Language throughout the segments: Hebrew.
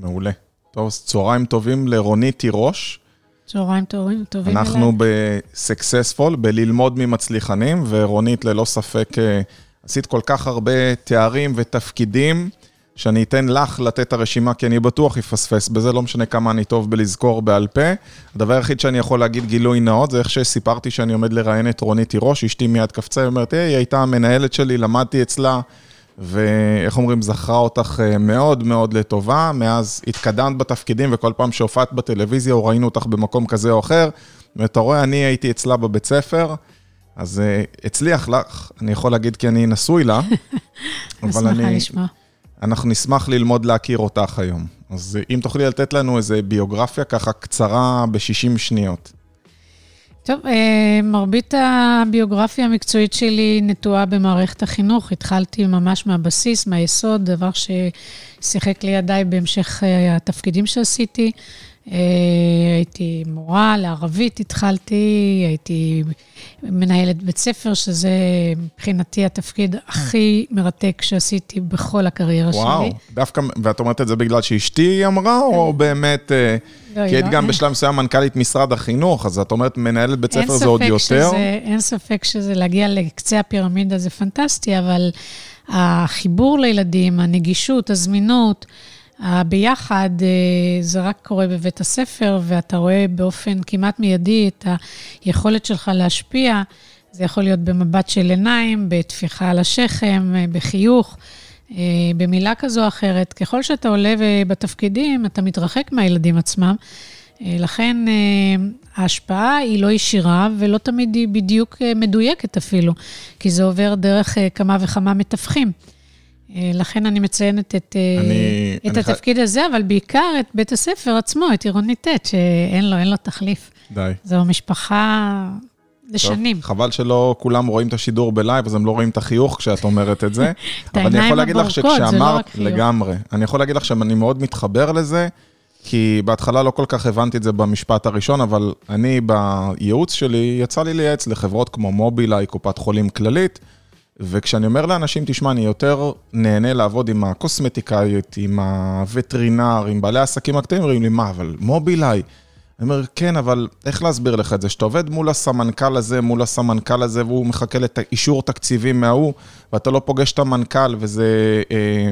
מעולה. טוב, אז צהריים טובים לרונית תירוש. צהריים טובים, טובים אליי. אנחנו ב-Successful, בללמוד ממצליחנים, ורונית, ללא ספק, אה, עשית כל כך הרבה תארים ותפקידים, שאני אתן לך לתת את הרשימה, כי אני בטוח אפספס בזה, לא משנה כמה אני טוב בלזכור בעל פה. הדבר היחיד שאני יכול להגיד גילוי נאות, זה איך שסיפרתי שאני עומד לראיין את רונית תירוש, אשתי מיד קפצה, היא אומרת, היי, היא הייתה המנהלת שלי, למדתי אצלה. ואיך אומרים, זכרה אותך אה, מאוד מאוד לטובה. מאז התקדמת בתפקידים, וכל פעם שהופעת בטלוויזיה או ראינו אותך במקום כזה או אחר, ואתה רואה, אני הייתי אצלה בבית ספר, אז אה, הצליח לך, אני יכול להגיד כי אני נשוי לה, אבל אני... לשמוע. אנחנו נשמח ללמוד להכיר אותך היום. אז אה, אם תוכלי לתת לנו איזה ביוגרפיה ככה קצרה ב-60 שניות. טוב, אה, מרבית הביוגרפיה המקצועית שלי נטועה במערכת החינוך. התחלתי ממש מהבסיס, מהיסוד, דבר ששיחק לידיי בהמשך אה, התפקידים שעשיתי. אה, הייתי מורה לערבית, התחלתי, הייתי מנהלת בית ספר, שזה מבחינתי התפקיד הכי מרתק שעשיתי בכל הקריירה וואו, שלי. וואו, דווקא, ואת אומרת את זה בגלל שאשתי אמרה, או באמת, לא, כי היית לא. גם בשלב מסוים מנכ"לית משרד החינוך, אז את אומרת מנהלת בית ספר זה עוד יותר? שזה, אין ספק שזה להגיע לקצה הפירמידה זה פנטסטי, אבל החיבור לילדים, הנגישות, הזמינות, הביחד אה, זה רק קורה בבית הספר, ואתה רואה באופן כמעט מיידי את היכולת שלך להשפיע. זה יכול להיות במבט של עיניים, בטפיחה על השכם, אה, בחיוך, במילה כזו או אחרת. ככל שאתה עולה בתפקידים, אתה מתרחק מהילדים עצמם. לכן ההשפעה היא לא ישירה ולא תמיד היא בדיוק מדויקת אפילו, כי זה עובר דרך כמה וכמה מתווכים. אה, לכן אני מציינת את, אה, אני, את אני התפקיד ח... הזה, אבל בעיקר את בית הספר עצמו, את עירוני ט', שאין לו, אין לו תחליף. די. זו משפחה לשנים. טוב, חבל שלא כולם רואים את השידור בלייב, אז הם לא רואים את החיוך כשאת אומרת את זה. את העיניים הבורקות, זה לא רק חיוך. לגמרי. אני יכול להגיד לך שאני מאוד מתחבר לזה, כי בהתחלה לא כל כך הבנתי את זה במשפט הראשון, אבל אני בייעוץ שלי, יצא לי לייעץ לחברות כמו מובילאיי, קופת חולים כללית, וכשאני אומר לאנשים, תשמע, אני יותר נהנה לעבוד עם הקוסמטיקאית, עם הווטרינר, עם בעלי העסקים הקטנים, אומרים לי, מה, אבל מובילאיי? אני אומר, כן, אבל איך להסביר לך את זה? שאתה עובד מול הסמנכ"ל הזה, מול הסמנכ"ל הזה, והוא מחכה לאישור תקציבים מההוא, ואתה לא פוגש את המנכ"ל, וזה אה,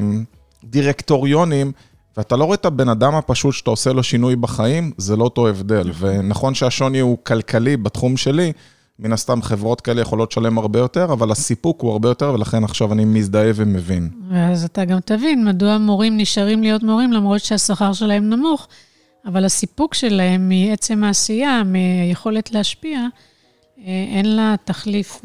דירקטוריונים, ואתה לא רואה את הבן אדם הפשוט שאתה עושה לו שינוי בחיים, זה לא אותו הבדל. נכון. ונכון שהשוני הוא כלכלי בתחום שלי, מן הסתם חברות כאלה יכולות לשלם הרבה יותר, אבל הסיפוק הוא הרבה יותר, ולכן עכשיו אני מזדהה ומבין. אז אתה גם תבין מדוע מורים נשארים להיות מורים למרות שהשכר שלהם נמוך, אבל הסיפוק שלהם מעצם העשייה, מיכולת להשפיע, אה, אין לה תחליף,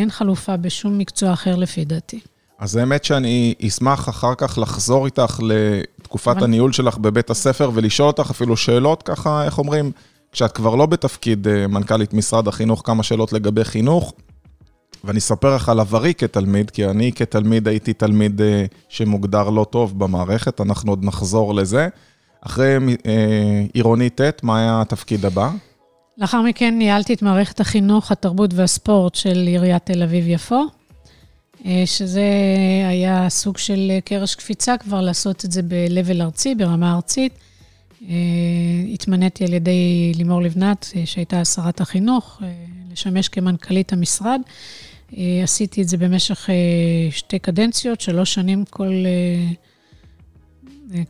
אין חלופה בשום מקצוע אחר לפי דעתי. אז האמת שאני אשמח אחר כך לחזור איתך לתקופת אבל... הניהול שלך בבית הספר ולשאול אותך אפילו שאלות ככה, איך אומרים? כשאת כבר לא בתפקיד אה, מנכ"לית משרד החינוך, כמה שאלות לגבי חינוך. ואני אספר לך על עברי כתלמיד, כי אני כתלמיד הייתי תלמיד אה, שמוגדר לא טוב במערכת, אנחנו עוד נחזור לזה. אחרי אה, עירוני ט', מה היה התפקיד הבא? לאחר מכן ניהלתי את מערכת החינוך, התרבות והספורט של עיריית תל אביב-יפו, שזה היה סוג של קרש קפיצה כבר לעשות את זה ב-level ארצי, ברמה ארצית. אה, התמניתי על ידי לימור לבנת, אה, שהייתה שרת החינוך, אה, לשמש כמנכ"לית המשרד. עשיתי את זה במשך שתי קדנציות, שלוש שנים כל,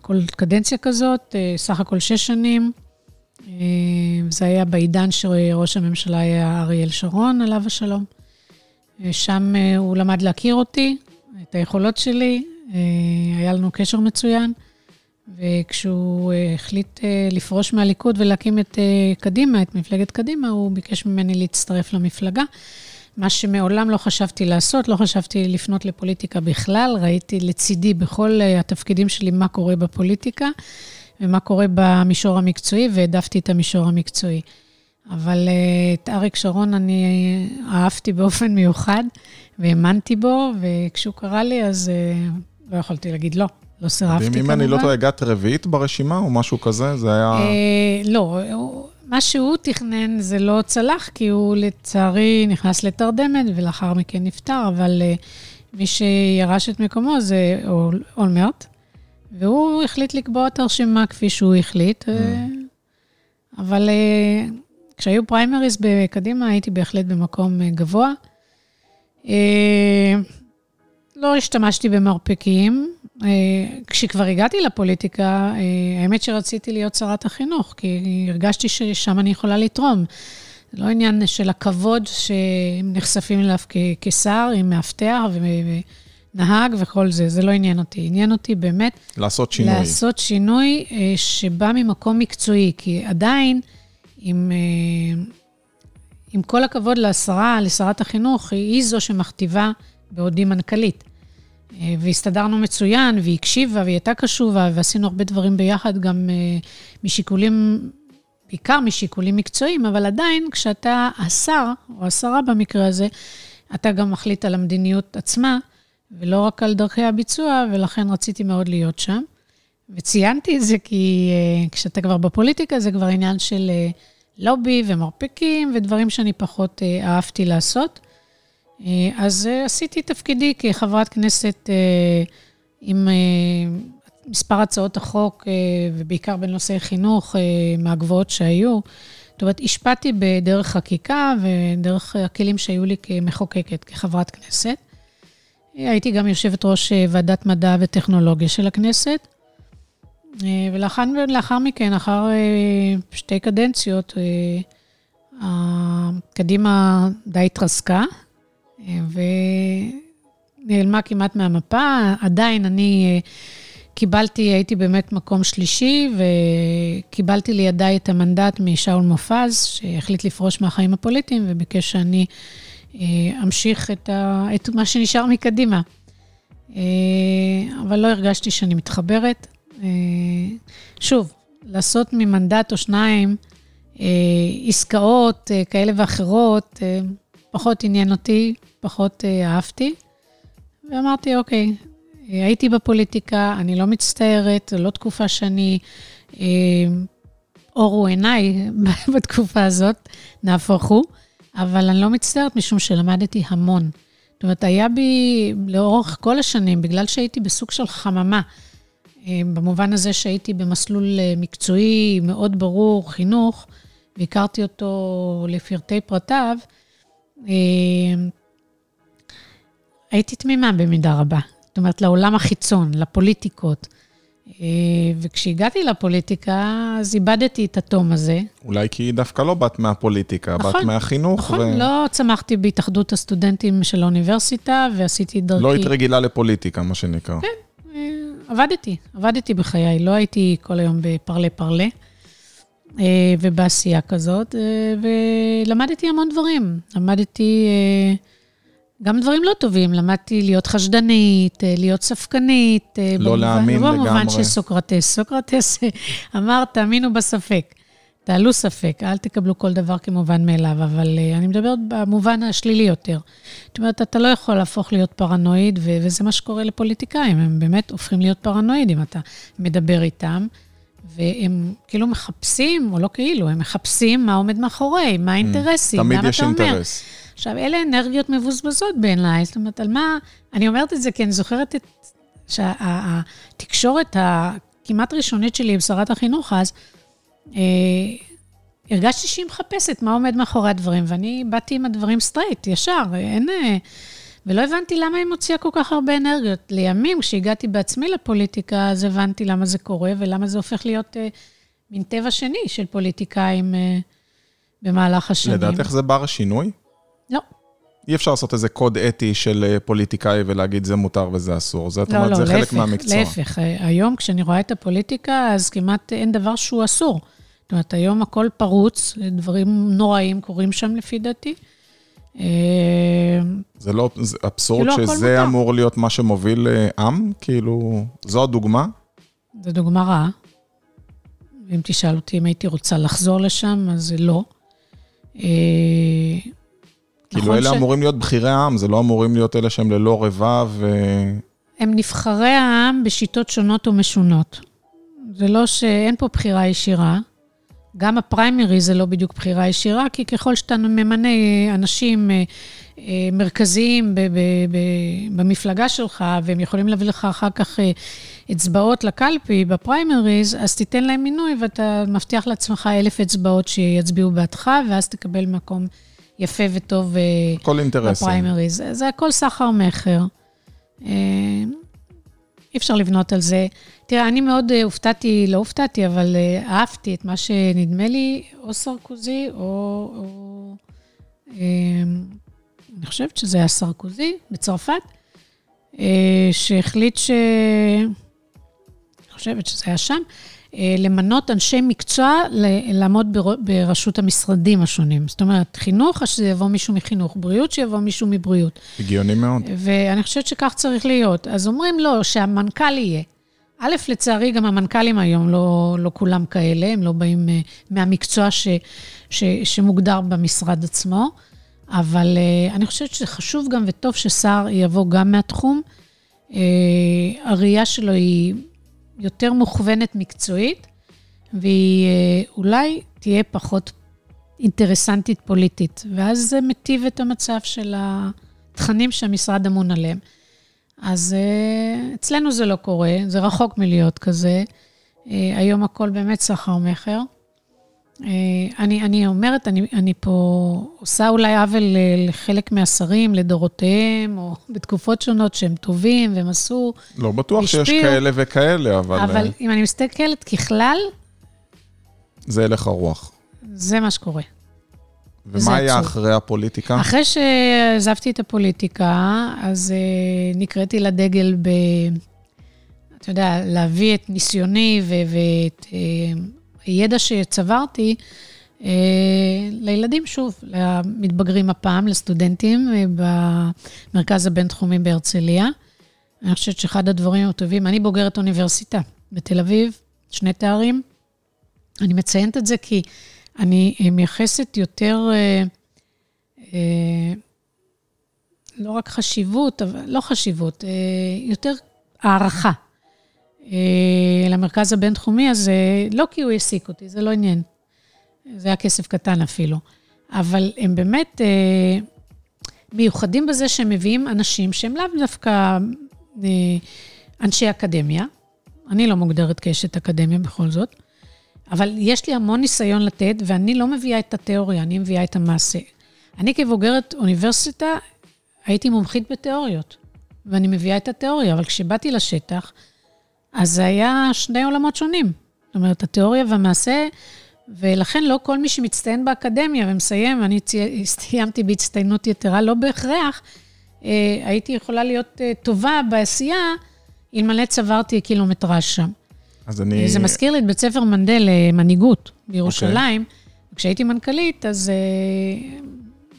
כל קדנציה כזאת, סך הכל שש שנים. זה היה בעידן שראש הממשלה היה אריאל שרון, עליו השלום. שם הוא למד להכיר אותי, את היכולות שלי, היה לנו קשר מצוין. וכשהוא אה, החליט אה, לפרוש מהליכוד ולהקים את אה, קדימה, את מפלגת קדימה, הוא ביקש ממני להצטרף למפלגה. מה שמעולם לא חשבתי לעשות, לא חשבתי לפנות לפוליטיקה בכלל, ראיתי לצידי בכל התפקידים שלי מה קורה בפוליטיקה ומה קורה במישור המקצועי, והעדפתי את המישור המקצועי. אבל את אריק שרון אני אהבתי באופן מיוחד, והאמנתי בו, וכשהוא קרא לי, אז לא יכולתי להגיד לא. לא סירבתי כמובן. אם אני לא טועה, הגעת רביעית ברשימה או משהו כזה? זה היה... אה, לא, מה שהוא תכנן זה לא צלח, כי הוא לצערי נכנס לתרדמת ולאחר מכן נפטר, אבל אה, מי שירש את מקומו זה אולמרט. והוא החליט לקבוע את הרשימה כפי שהוא החליט. Mm. אבל כשהיו פריימריז בקדימה, הייתי בהחלט במקום גבוה. לא השתמשתי במרפקים. כשכבר הגעתי לפוליטיקה, האמת שרציתי להיות שרת החינוך, כי הרגשתי ששם אני יכולה לתרום. זה לא עניין של הכבוד שהם נחשפים אליו כשר, עם מאבטח ונהג וכל זה, זה לא עניין אותי. עניין אותי באמת... לעשות שינוי. לעשות שינוי אה, שבא ממקום מקצועי, כי עדיין, עם, אה, עם כל הכבוד לשרה, לשרת החינוך, היא זו שמכתיבה בעודי מנכ"לית. אה, והסתדרנו מצוין, והיא הקשיבה, והיא הייתה קשובה, ועשינו הרבה דברים ביחד, גם משיקולים בעיקר משיקולים מקצועיים, אבל עדיין, כשאתה השר, או השרה במקרה הזה, אתה גם מחליט על המדיניות עצמה, ולא רק על דרכי הביצוע, ולכן רציתי מאוד להיות שם. וציינתי את זה כי uh, כשאתה כבר בפוליטיקה, זה כבר עניין של לובי ומרפקים ודברים שאני פחות אהבתי לעשות. Uh, אז uh, עשיתי תפקידי כחברת כנסת uh, עם מספר הצעות החוק, אה, ובעיקר בנושאי חינוך, אה, מהגבוהות שהיו. זאת אומרת, השפעתי בדרך חקיקה ודרך הכלים שהיו לי כמחוקקת, כחברת כנסת. הייתי גם יושבת ראש אה, ועדת מדע וטכנולוגיה של הכנסת. ולאחר מכן, אחר שתי קדנציות, קדימה די התרסקה, ונעלמה כמעט מהמפה. עדיין אני קיבלתי, הייתי באמת מקום שלישי, וקיבלתי לידיי את המנדט משאול מופז, שהחליט לפרוש מהחיים הפוליטיים, וביקש שאני אה, אמשיך את, ה, את מה שנשאר מקדימה. אה, אבל לא הרגשתי שאני מתחברת. אה, שוב, לעשות ממנדט או שניים עסקאות כאלה ואחרות, פחות עניין אותי, פחות אהבתי. ואמרתי, אוקיי, הייתי בפוליטיקה, אני לא מצטערת, זו לא תקופה שאני... אה, אורו עיניי בתקופה הזאת, נהפוך הוא, אבל אני לא מצטערת משום שלמדתי המון. זאת אומרת, היה בי לאורך כל השנים, בגלל שהייתי בסוג של חממה, אה, במובן הזה שהייתי במסלול אה, מקצועי מאוד ברור, חינוך, והכרתי אותו לפרטי פרטיו, הייתי תמימה במידה רבה. זאת אומרת, לעולם החיצון, לפוליטיקות. אה, וכשהגעתי לפוליטיקה, אז איבדתי את התום הזה. אולי כי דווקא לא באת מהפוליטיקה, נכון, באת מהחינוך. נכון, ו... לא צמחתי בהתאחדות הסטודנטים של האוניברסיטה, ועשיתי דרכי... לא היית רגילה לפוליטיקה, מה שנקרא. כן, אה, עבדתי, עבדתי בחיי, לא הייתי כל היום בפרלה פרלה, ובעשייה כזאת, ולמדתי המון דברים. למדתי... גם דברים לא טובים, למדתי להיות חשדנית, אה, להיות ספקנית. אה, לא במובן, להאמין לא לגמרי. לא במובן של סוקרטס. סוקרטס אמר, תאמינו בספק, תעלו ספק, אל תקבלו כל דבר כמובן מאליו, אבל אני מדברת במובן השלילי יותר. זאת אומרת, אתה לא יכול להפוך להיות פרנואיד, וזה מה שקורה לפוליטיקאים, הם באמת הופכים להיות פרנואידים, אתה מדבר איתם. והם כאילו מחפשים, או לא כאילו, הם מחפשים מה עומד מאחורי, מה האינטרסים, תמיד יש אינטרס. עכשיו, אלה אנרגיות מבוזבזות בעיניי, זאת אומרת, על מה... אני אומרת את זה כי אני זוכרת את... שהתקשורת הכמעט ראשונית שלי עם שרת החינוך אז, אה, הרגשתי שהיא מחפשת מה עומד מאחורי הדברים, ואני באתי עם הדברים straight, ישר, אין... אה, ולא הבנתי למה היא מוציאה כל כך הרבה אנרגיות. לימים, כשהגעתי בעצמי לפוליטיקה, אז הבנתי למה זה קורה ולמה זה הופך להיות אה, מין טבע שני של פוליטיקאים אה, במהלך השנים. לדעתך זה בר השינוי? לא. אי אפשר לעשות איזה קוד אתי של אה, פוליטיקאי ולהגיד זה מותר וזה אסור. זה, לא, אומרת, לא, זה להפך, חלק מהמקצוע. להפך, אה, היום כשאני רואה את הפוליטיקה, אז כמעט אין דבר שהוא אסור. זאת אומרת, היום הכל פרוץ, דברים נוראים קורים שם לפי דעתי. אה, זה לא, זה אבסורד כאילו שזה אמור להיות מה שמוביל עם? כאילו, זו הדוגמה? זו דוגמה רעה. אם תשאל אותי אם הייתי רוצה לחזור לשם, אז לא. כאילו נכון אלה ש... אמורים להיות בכירי העם, זה לא אמורים להיות אלה שהם ללא רבב ו... הם נבחרי העם בשיטות שונות ומשונות. זה לא שאין פה בחירה ישירה. גם הפריימרי זה לא בדיוק בחירה ישירה, כי ככל שאתה ממנה אנשים אה, אה, מרכזיים במפלגה שלך, והם יכולים להביא לך אחר כך אצבעות לקלפי בפריימריז, אז תיתן להם מינוי ואתה מבטיח לעצמך אלף אצבעות שיצביעו בעדך, ואז תקבל מקום יפה וטוב כל אינטרסים. בפריימריז. זה הכל סחר-מכר. אי אפשר לבנות על זה. תראה, אני מאוד הופתעתי, לא הופתעתי, אבל אהבתי את מה שנדמה לי, או סרקוזי, או... או אני חושבת שזה היה סרקוזי בצרפת, שהחליט ש... אני חושבת שזה היה שם, למנות אנשי מקצוע לעמוד בראשות המשרדים השונים. זאת אומרת, חינוך, אז שזה יבוא מישהו מחינוך, בריאות, שיבוא מישהו מבריאות. הגיוני מאוד. ואני חושבת שכך צריך להיות. אז אומרים לו שהמנכ"ל יהיה. א', לצערי, גם המנכ"לים היום לא, לא כולם כאלה, הם לא באים מהמקצוע ש, ש, שמוגדר במשרד עצמו, אבל אני חושבת שזה חשוב גם וטוב ששר יבוא גם מהתחום. הראייה שלו היא יותר מוכוונת מקצועית, והיא אולי תהיה פחות אינטרסנטית פוליטית, ואז זה מטיב את המצב של התכנים שהמשרד אמון עליהם. אז אצלנו זה לא קורה, זה רחוק מלהיות כזה. היום הכל באמת סחר-מכר. אני, אני אומרת, אני, אני פה עושה אולי עוול לחלק מהשרים, לדורותיהם, או בתקופות שונות שהם טובים והם עשו, לא בטוח השפיעו, שיש כאלה וכאלה, אבל... אבל אם אני מסתכלת ככלל... זה הלך הרוח. זה מה שקורה. ומה היה עצוב. אחרי הפוליטיקה? אחרי שעזבתי את הפוליטיקה, אז uh, נקראתי לדגל ב... אתה יודע, להביא את ניסיוני ואת... Uh, הידע שצברתי אה, לילדים, שוב, למתבגרים הפעם, לסטודנטים אה, במרכז הבינתחומי בהרצליה. אני חושבת שאחד הדברים הטובים, אני בוגרת אוניברסיטה בתל אביב, שני תארים. אני מציינת את זה כי אני מייחסת יותר, אה, אה, לא רק חשיבות, אבל לא חשיבות, אה, יותר הערכה אה, למרכז הבינתחומי הזה, לא כי הוא העסיק אותי, זה לא עניין. זה היה כסף קטן אפילו. אבל הם באמת אה, מיוחדים בזה שהם מביאים אנשים שהם לאו דווקא אה, אנשי אקדמיה. אני לא מוגדרת כאשת אקדמיה בכל זאת, אבל יש לי המון ניסיון לתת, ואני לא מביאה את התיאוריה, אני מביאה את המעשה. אני כבוגרת אוניברסיטה הייתי מומחית בתיאוריות, ואני מביאה את התיאוריה, אבל כשבאתי לשטח, אז זה היה שני עולמות שונים. זאת אומרת, התיאוריה והמעשה, ולכן לא כל מי שמצטיין באקדמיה ומסיים, אני סיימתי בהצטיינות יתרה, לא בהכרח, אה, הייתי יכולה להיות אה, טובה בעשייה, אלמלא צברתי קילומטראז' שם. אז אני... זה מזכיר לי את בית ספר מנדל למנהיגות בירושלים. Okay. אוקיי. כשהייתי מנכ"לית, אז אה,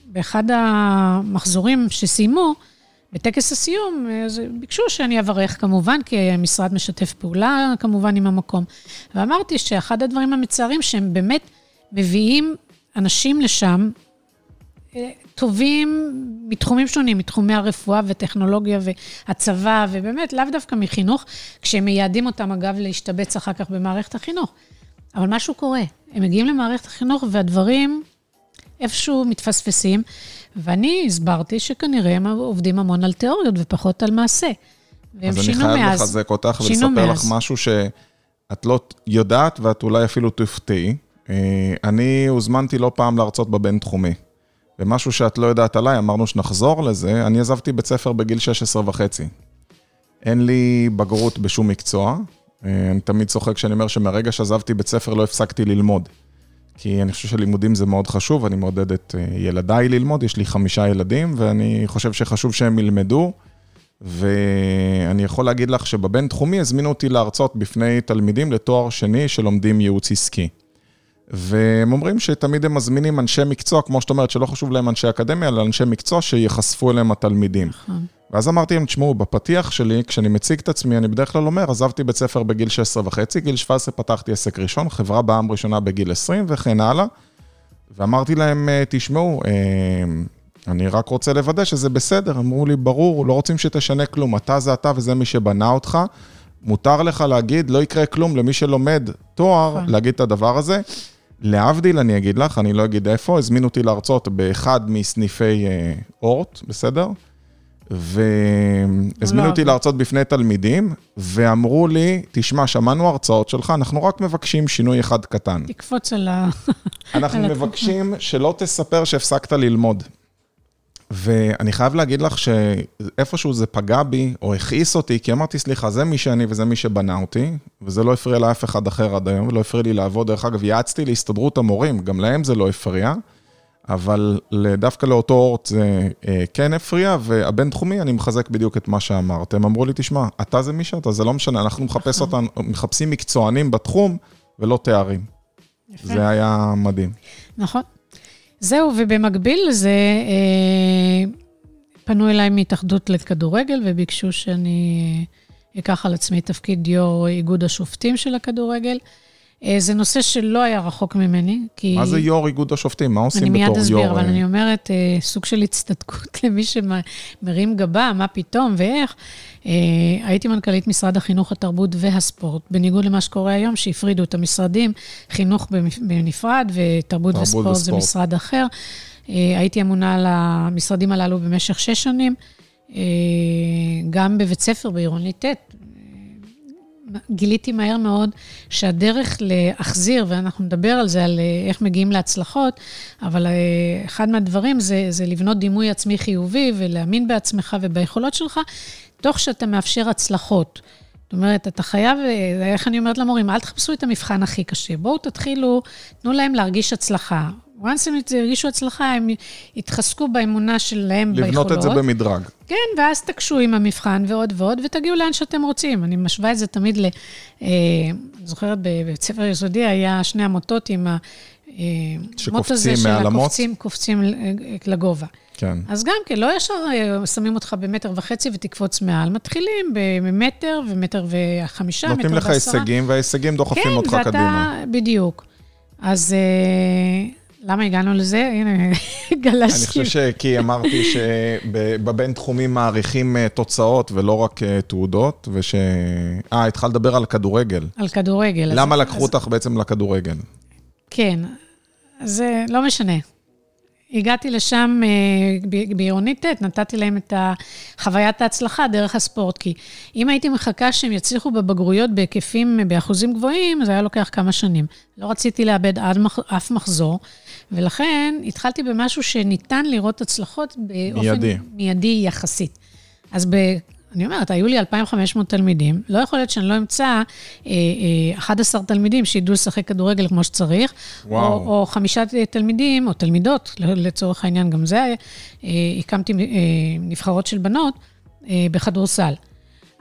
באחד המחזורים שסיימו, בטקס הסיום, אז ביקשו שאני אברך כמובן, כי המשרד משתף פעולה כמובן עם המקום. ואמרתי שאחד הדברים המצערים שהם באמת מביאים אנשים לשם, אה, טובים מתחומים שונים, מתחומי הרפואה וטכנולוגיה והצבא, ובאמת, לאו דווקא מחינוך, כשהם מייעדים אותם, אגב, להשתבץ אחר כך במערכת החינוך. אבל משהו קורה. הם מגיעים למערכת החינוך והדברים איפשהו מתפספסים, ואני הסברתי שכנראה הם עובדים המון על תיאוריות ופחות על מעשה. והם שינו מאז. אז אני חייב לחזק אותך ולספר מאז. לך משהו שאת לא יודעת ואת אולי אפילו תופתעי. אה, אני הוזמנתי לא פעם להרצות בבינתחומי. ומשהו שאת לא יודעת עליי, אמרנו שנחזור לזה, אני עזבתי בית ספר בגיל 16 וחצי. אין לי בגרות בשום מקצוע. אה, אני תמיד צוחק כשאני אומר שמרגע שעזבתי בית ספר לא הפסקתי ללמוד. כי אני חושב שלימודים זה מאוד חשוב, אני מעודד את אה, ילדיי ללמוד, יש לי חמישה ילדים, ואני חושב שחשוב שהם ילמדו. ואני יכול להגיד לך שבבין-תחומי הזמינו אותי להרצות בפני תלמידים לתואר שני שלומדים ייעוץ עסקי. והם אומרים שתמיד הם מזמינים אנשי מקצוע, כמו שאת אומרת, שלא חשוב להם אנשי אקדמיה, אלא אנשי מקצוע שיחשפו אליהם התלמידים. נכון. ואז אמרתי להם, תשמעו, בפתיח שלי, כשאני מציג את עצמי, אני בדרך כלל אומר, עזבתי בית ספר בגיל 16 וחצי, גיל 17 פתחתי עסק ראשון, חברה בעם ראשונה בגיל 20 וכן הלאה. ואמרתי להם, אה, תשמעו, אה, אני רק רוצה לוודא שזה בסדר. אמרו לי, ברור, לא רוצים שתשנה כלום, אתה זה אתה וזה מי שבנה אותך. מותר לך להגיד, לא יקרה כלום למי שלומד תואר, נכון. להגיד את הדבר הזה. להבדיל, אני אגיד לך, אני לא אגיד איפה, הזמינו אותי להרצות באחד מסניפי אה, אורט, בסדר? והזמינו לא אותי עבד. להרצות בפני תלמידים, ואמרו לי, תשמע, שמענו הרצאות שלך, אנחנו רק מבקשים שינוי אחד קטן. תקפוץ על ה... אנחנו על. מבקשים שלא תספר שהפסקת ללמוד. ואני חייב להגיד לך שאיפשהו זה פגע בי, או הכעיס אותי, כי אמרתי, סליחה, זה מי שאני וזה מי שבנה אותי, וזה לא הפריע לאף אחד אחר עד היום, ולא הפריע לי לעבוד. דרך אגב, יעצתי להסתדרות המורים, גם להם זה לא הפריע, אבל דווקא לאותו אורט זה אה, כן הפריע, והבינתחומי, אני מחזק בדיוק את מה שאמרת. הם אמרו לי, תשמע, אתה זה מי שאתה, זה לא משנה, אנחנו מחפש אותם, מחפשים מקצוענים בתחום, ולא תארים. יפה. זה היה מדהים. נכון. זהו, ובמקביל לזה, אה, פנו אליי מהתאחדות לכדורגל וביקשו שאני אה, אקח על עצמי תפקיד יו"ר איגוד השופטים של הכדורגל. אה, זה נושא שלא היה רחוק ממני, כי... מה זה יו"ר איגוד השופטים? מה עושים אני בתור יו"ר? מיד אסביר, אבל? אני אומרת, אה, סוג של הצטדקות למי שמרים גבה, מה פתאום ואיך. אה, הייתי מנכ"לית משרד החינוך, התרבות והספורט, בניגוד למה שקורה היום, שהפרידו את המשרדים, חינוך בנפרד ותרבות תרבות וספורט זה וספורט. משרד אחר. הייתי אמונה על המשרדים הללו במשך שש שנים, גם בבית ספר בעירוני ט'. גיליתי מהר מאוד שהדרך להחזיר, ואנחנו נדבר על זה, על אה, איך מגיעים להצלחות, אבל אה, אחד מהדברים זה, זה לבנות דימוי עצמי חיובי ולהאמין בעצמך וביכולות שלך, תוך שאתה מאפשר הצלחות. זאת אומרת, אתה חייב, אה, איך אני אומרת למורים, אל תחפשו את המבחן הכי קשה, בואו תתחילו, תנו להם להרגיש הצלחה. Once הם ירגישו הצלחה, הם יתחזקו באמונה שלהם ביכולות. לבנות את זה במדרג. כן, ואז תקשו עם המבחן ועוד ועוד, ותגיעו לאן שאתם רוצים. אני משווה את זה תמיד ל... אה, זוכרת, בבית ספר יסודי היה שני המוטות עם ה... אה, המוט הזה של? הקופצים, קופצים אה, לגובה. כן. אז גם כן, לא ישר אה, שמים אותך במטר וחצי ותקפוץ מעל, מתחילים במטר ומטר וחמישה, מטר נותנים ועשרה. לך הישגים, וההישגים דוחפים כן, אותך ואתה, קדימה. בדיוק. אז אה, למה הגענו לזה? הנה, אני גלשתי. חושב ש... כי אמרתי שבבין תחומים מעריכים אה, תוצאות ולא רק אה, תעודות, וש... אה, התחלת לדבר על כדורגל. על כדורגל. אז- למה לקחו אז- אותך בעצם לכדורגל? כן, זה לא משנה. הגעתי לשם אה, בעירונית ט', נתתי להם את חוויית ההצלחה דרך הספורט, כי אם הייתי מחכה שהם יצליחו בבגרויות בהיקפים, באחוזים גבוהים, זה היה לוקח כמה שנים. לא רציתי לאבד אף מחזור, ולכן התחלתי במשהו שניתן לראות הצלחות באופן מיידי. מיידי יחסית. אז ב... אני אומרת, היו לי 2,500 תלמידים, לא יכול להיות שאני לא אמצא אה, אה, 11 תלמידים שידעו לשחק כדורגל כמו שצריך, וואו. או, או חמישה תלמידים, או תלמידות, לצורך העניין, גם זה, אה, הקמתי אה, נבחרות של בנות אה, בכדורסל.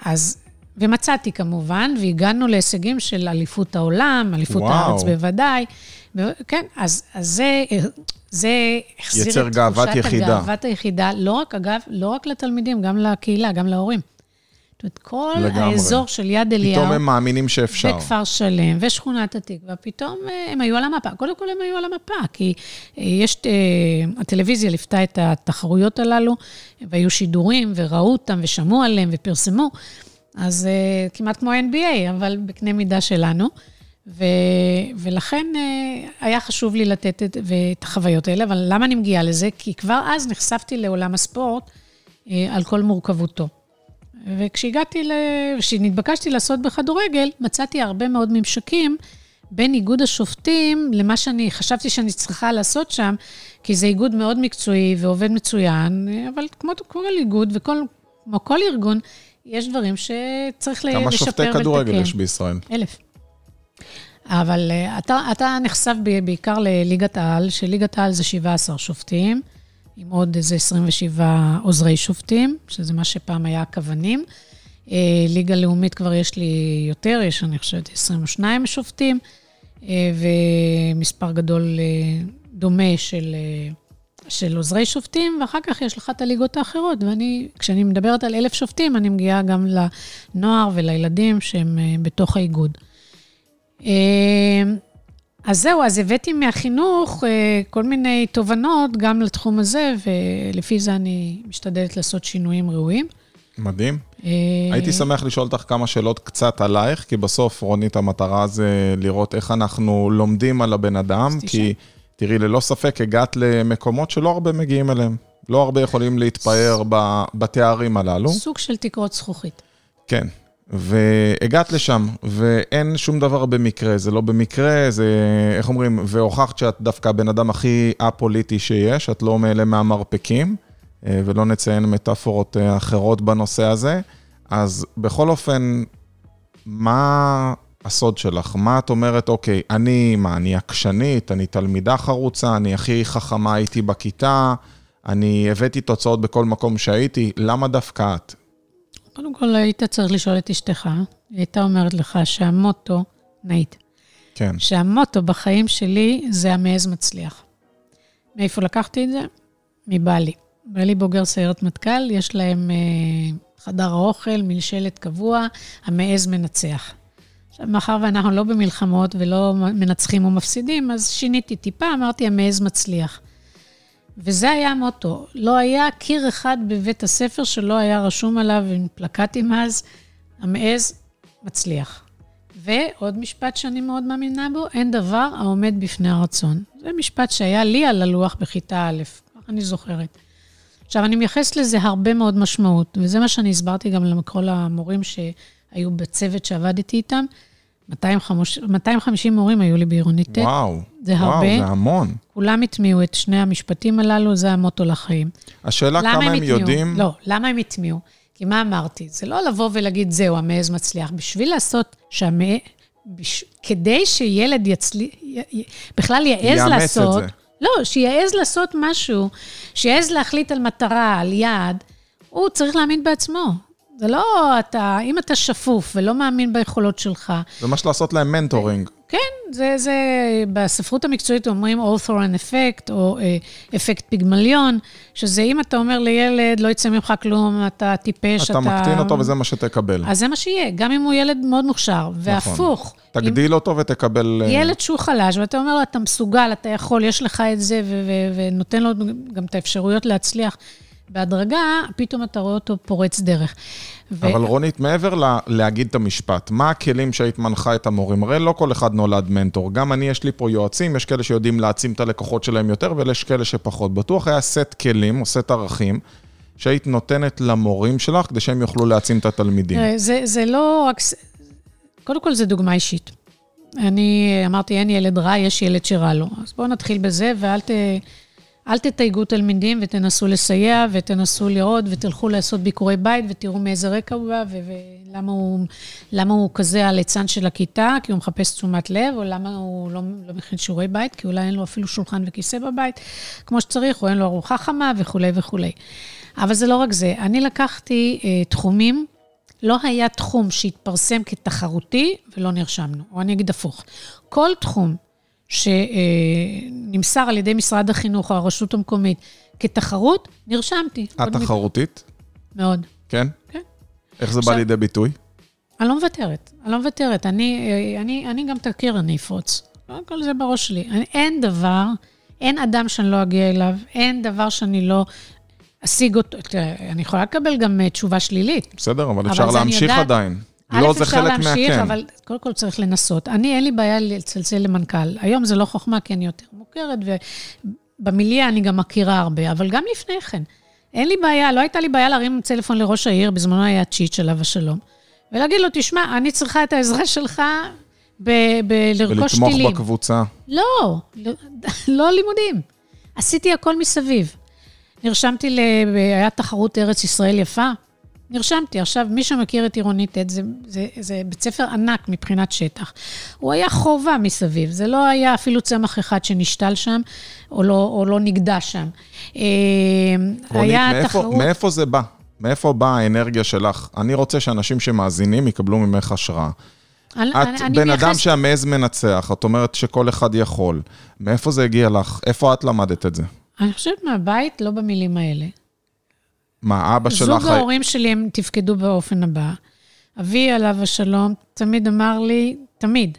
אז, ומצאתי כמובן, והגענו להישגים של אליפות העולם, אליפות וואו. הארץ בוודאי. כן, אז, אז זה, זה החזיר את תחושת יחידה. הגאוות היחידה, לא רק, אגב, לא רק לתלמידים, גם לקהילה, גם להורים. זאת אומרת, כל לגמרי. האזור של יד אליהו, פתאום הם מאמינים שאפשר. וכפר שלם, ושכונת התקווה, פתאום אה, הם היו על המפה. קודם כל הם היו על המפה, כי אה, יש, אה, הטלוויזיה ליוותה את התחרויות הללו, והיו שידורים, וראו אותם, ושמעו עליהם, ופרסמו. אז כמעט כמו NBA, אבל בקנה מידה שלנו. ו, ולכן אה, היה חשוב לי לתת את, את החוויות האלה, אבל למה אני מגיעה לזה? כי כבר אז נחשפתי לעולם הספורט אה, על כל מורכבותו. וכשהגעתי, ל... כשנתבקשתי לעשות בכדורגל, מצאתי הרבה מאוד ממשקים בין איגוד השופטים למה שאני חשבתי שאני צריכה לעשות שם, כי זה איגוד מאוד מקצועי ועובד מצוין, אבל כמו כל איגוד וכמו כל ארגון, יש דברים שצריך לשפר כמה ולתקן. שופטי כדורגל יש בישראל? אלף. אבל אה, אתה, אתה נחשף בעיקר לליגת העל, שליגת העל זה 17 שופטים, עם עוד איזה 27 עוזרי שופטים, שזה מה שפעם היה הכוונים. אה, ליגה לאומית כבר יש לי יותר, יש, אני חושבת, 22 שופטים, אה, ומספר גדול דומה של, של עוזרי שופטים, ואחר כך יש לך את הליגות האחרות. ואני, כשאני מדברת על אלף שופטים, אני מגיעה גם לנוער ולילדים שהם בתוך האיגוד. אה, אז זהו, אז הבאתי מהחינוך אה, כל מיני תובנות גם לתחום הזה, ולפי זה אני משתדלת לעשות שינויים ראויים. מדהים. אה, הייתי שמח לשאול אותך כמה שאלות קצת עלייך, כי בסוף, רונית, המטרה זה לראות איך אנחנו לומדים על הבן אדם. כי תראי, ללא ספק הגעת למקומות שלא הרבה מגיעים אליהם. לא הרבה יכולים להתפאר בתארים הללו. סוג של תקרות זכוכית. כן. והגעת לשם, ואין שום דבר במקרה, זה לא במקרה, זה, איך אומרים, והוכחת שאת דווקא הבן אדם הכי א-פוליטי שיש, את לא מאלה מהמרפקים, אה, ולא נציין מטאפורות אה, אחרות בנושא הזה. אז בכל אופן, מה הסוד שלך? מה את אומרת, אוקיי, אני, מה, אני עקשנית, אני תלמידה חרוצה, אני הכי חכמה הייתי בכיתה, אני הבאתי תוצאות בכל מקום שהייתי, למה דווקא את? קודם כל, היית צריך לשאול את אשתך, היא הייתה אומרת לך שהמוטו, נאית, כן, שהמוטו בחיים שלי זה המעז מצליח. מאיפה לקחתי את זה? מבעלי. בעלי בוגר סיירת מטכ"ל, יש להם אה, חדר האוכל, מלשלת קבוע, המעז מנצח. עכשיו, מאחר ואנחנו לא במלחמות ולא מנצחים ומפסידים, אז שיניתי טיפה, אמרתי, המעז מצליח. וזה היה המוטו. לא היה קיר אחד בבית הספר שלא היה רשום עליו עם פלקטים אז, המעז מצליח. ועוד משפט שאני מאוד מאמינה בו, אין דבר העומד בפני הרצון. זה משפט שהיה לי על הלוח בכיתה א', ככה אני זוכרת. עכשיו, אני מייחסת לזה הרבה מאוד משמעות, וזה מה שאני הסברתי גם לכל המורים שהיו בצוות שעבדתי איתם. 250, 250 מורים היו לי בעירונית ט', וואו. זה וואו, הרבה. זה המון. כולם הטמיעו את שני המשפטים הללו, זה המוטו לחיים. השאלה כמה הם הטמיעו? יודעים... לא, למה הם הטמיעו? כי מה אמרתי? זה לא לבוא ולהגיד, זהו, המעז מצליח. בשביל לעשות שהמעז... בש... כדי שילד יצליח, בכלל יעז לעשות... לא, שיעז לעשות משהו, שיעז להחליט על מטרה, על יעד, הוא צריך להאמין בעצמו. זה לא אתה, אם אתה שפוף ולא מאמין ביכולות שלך, זה ממש לעשות להם מנטורינג. כן, זה, זה, בספרות המקצועית אומרים Authoran Effect, או אה, אפקט פיגמליון, שזה אם אתה אומר לילד, לא יצא ממך כלום, אתה טיפש, אתה אתה... מקטין אותו וזה מה שתקבל. אז זה מה שיהיה, גם אם הוא ילד מאוד מוכשר. והפוך, אם תגדיל אותו ותקבל... אה, ילד שהוא חלש, ואתה אומר לו, אתה מסוגל, אתה יכול, יש לך את זה, ונותן לו גם את האפשרויות להצליח. בהדרגה, פתאום אתה רואה אותו פורץ דרך. ו- אבל רונית, מעבר ל- להגיד את המשפט, מה הכלים שהיית מנחה את המורים? הרי לא כל אחד נולד מנטור. גם אני, יש לי פה יועצים, יש כאלה שיודעים להעצים את הלקוחות שלהם יותר, ויש כאלה שפחות. בטוח היה סט כלים או סט ערכים שהיית נותנת למורים שלך, כדי שהם יוכלו להעצים את התלמידים. זה, זה לא רק... קודם כל, זה דוגמה אישית. אני אמרתי, אין ילד רע, יש ילד שרע לו. אז בואו נתחיל בזה, ואל ת, אל תתייגו תלמידים ותנסו לסייע, ותנסו לראות, ותלכו לעשות ביקורי בית, ותראו מאיזה רקע הוא בא, ולמה הוא, למה הוא כזה הליצן של הכיתה, כי הוא מחפש תשומת לב, או למה הוא לא, לא מכין שיעורי בית, כי אולי אין לו אפילו שולחן וכיסא בבית, כמו שצריך, או אין לו ארוחה חמה, וכולי וכולי. אבל זה לא רק זה. אני לקחתי אה, תחומים, לא היה תחום שהתפרסם כתחרותי ולא נרשמנו, או אני אגיד הפוך. כל תחום שנמסר על ידי משרד החינוך או הרשות המקומית כתחרות, נרשמתי. את תחרותית? מאוד. כן? כן. איך זה בא עכשיו- לידי ביטוי? אני לא מוותרת, אני לא מוותרת. אני, אה, אני, אני גם את הקיר אני אפרוץ. כל זה בראש שלי. אני, אין דבר, אין אדם שאני לא אגיע אליו, אין דבר שאני לא אשיג אותו. תראה, אני יכולה לקבל גם אה, תשובה שלילית. בסדר, אבל אבל אפשר להמשיך יודעת. עדיין. א', לא, זה אפשר חלק להמשיך, מהכן. אבל קודם כל צריך לנסות. אני, אין לי בעיה לצלצל למנכ"ל. היום זה לא חוכמה, כי אני יותר מוכרת, ובמיליה אני גם מכירה הרבה, אבל גם לפני כן. אין לי בעיה, לא הייתה לי בעיה להרים טלפון לראש העיר, בזמנו היה צ'יץ' עליו השלום, ולהגיד לו, תשמע, אני צריכה את העזרה שלך ב- ב- לרכוש ולתמוך טילים. בקבוצה. לא, לא, לא לימודים. עשיתי הכל מסביב. נרשמתי, ל... היה תחרות ארץ ישראל יפה, נרשמתי. עכשיו, מי שמכיר את עירונית ט', זה, זה, זה בית ספר ענק מבחינת שטח. הוא היה חובה מסביב, זה לא היה אפילו צמח אחד שנשתל שם, או לא, או לא נגדע שם. אה, רונית, היה מאיפה, תחרות... מאיפה זה בא? מאיפה באה האנרגיה שלך? אני רוצה שאנשים שמאזינים יקבלו ממך השראה. אני, את אני- אני בן אדם מייחסת- שהמעז מנצח, את אומרת שכל אחד יכול. מאיפה זה הגיע לך? איפה את למדת את זה? אני חושבת מהבית, לא במילים האלה. מה, אבא שלך... זוג ההורים שלי, הם תפקדו באופן הבא. אבי, עליו השלום, תמיד אמר לי, תמיד,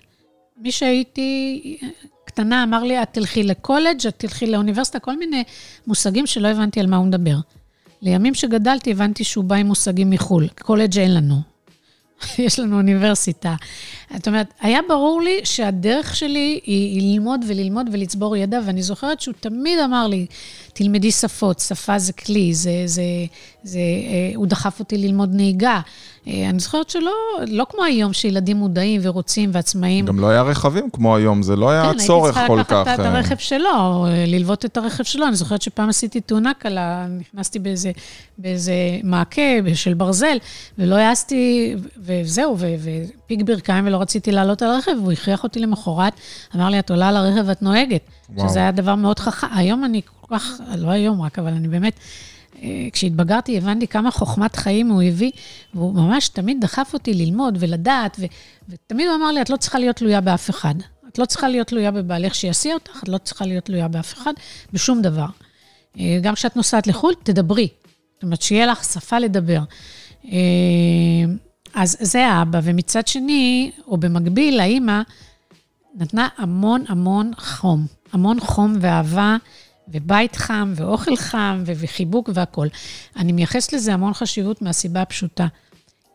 מי שהייתי קטנה אמר לי, את תלכי לקולג', את תלכי לאוניברסיטה, כל מיני מושגים שלא הבנתי על מה הוא מדבר. לימים שגדלתי, הבנתי שהוא בא עם מושגים מחו"ל. קולג' אין לנו. יש לנו אוניברסיטה. זאת אומרת, היה ברור לי שהדרך שלי היא, היא ללמוד וללמוד ולצבור ידע, ואני זוכרת שהוא תמיד אמר לי, תלמדי שפות, שפה זה כלי, זה, זה, זה, אה, הוא דחף אותי ללמוד נהיגה. אה, אני זוכרת שלא, לא כמו היום, שילדים מודעים ורוצים ועצמאים. גם לא היה רכבים כמו היום, זה לא היה כן, צורך כל כך. כן, הייתי צריכה לקחת את הרכב שלו, ללוות את הרכב שלו. אני זוכרת שפעם עשיתי תאונה קלה, נכנסתי באיזה, באיזה מעקה של ברזל, ולא העזתי, וזהו, ופיק ברכיים, ולא רציתי לעלות על הרכב, והוא הכריח אותי למחרת, אמר לי, את עולה על הרכב ואת נוהגת. וואו. שזה היה דבר מאוד חכם. היום אני כל כך, לא היום רק, אבל אני באמת... אה, כשהתבגרתי הבנתי כמה חוכמת חיים הוא הביא, והוא ממש תמיד דחף אותי ללמוד ולדעת, ו, ותמיד הוא אמר לי, את לא צריכה להיות תלויה באף אחד. את לא צריכה להיות תלויה בבעלך שיסיע אותך, את לא צריכה להיות תלויה באף אחד, בשום דבר. אה, גם כשאת נוסעת לחו"ל, תדברי. זאת אומרת, שיהיה לך שפה לדבר. אה, אז זה האבא, ומצד שני, או במקביל, האימא נתנה המון המון חום, המון חום ואהבה. ובית חם, ואוכל חם, וחיבוק והכול. אני מייחסת לזה המון חשיבות מהסיבה הפשוטה.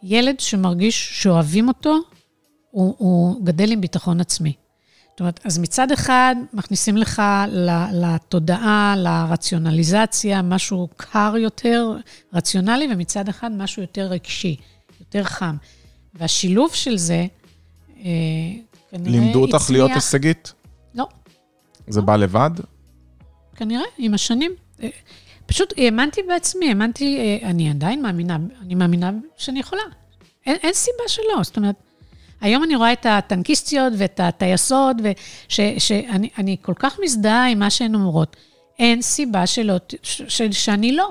ילד שמרגיש שאוהבים אותו, הוא, הוא גדל עם ביטחון עצמי. זאת אומרת, אז מצד אחד מכניסים לך לתודעה, לרציונליזציה, משהו קר יותר, רציונלי, ומצד אחד משהו יותר רגשי, יותר חם. והשילוב של זה, אה, כנראה. לימדו אותך להיות הישגית? לא. זה לא. בא לבד? כנראה, עם השנים. אה, פשוט האמנתי בעצמי, האמנתי, אה, אני עדיין מאמינה, אני מאמינה שאני יכולה. אין, אין סיבה שלא, זאת אומרת, היום אני רואה את הטנקיסטיות ואת הטייסות, שאני כל כך מזדהה עם מה שהן אומרות. אין סיבה שלא, ש, ש, שאני לא.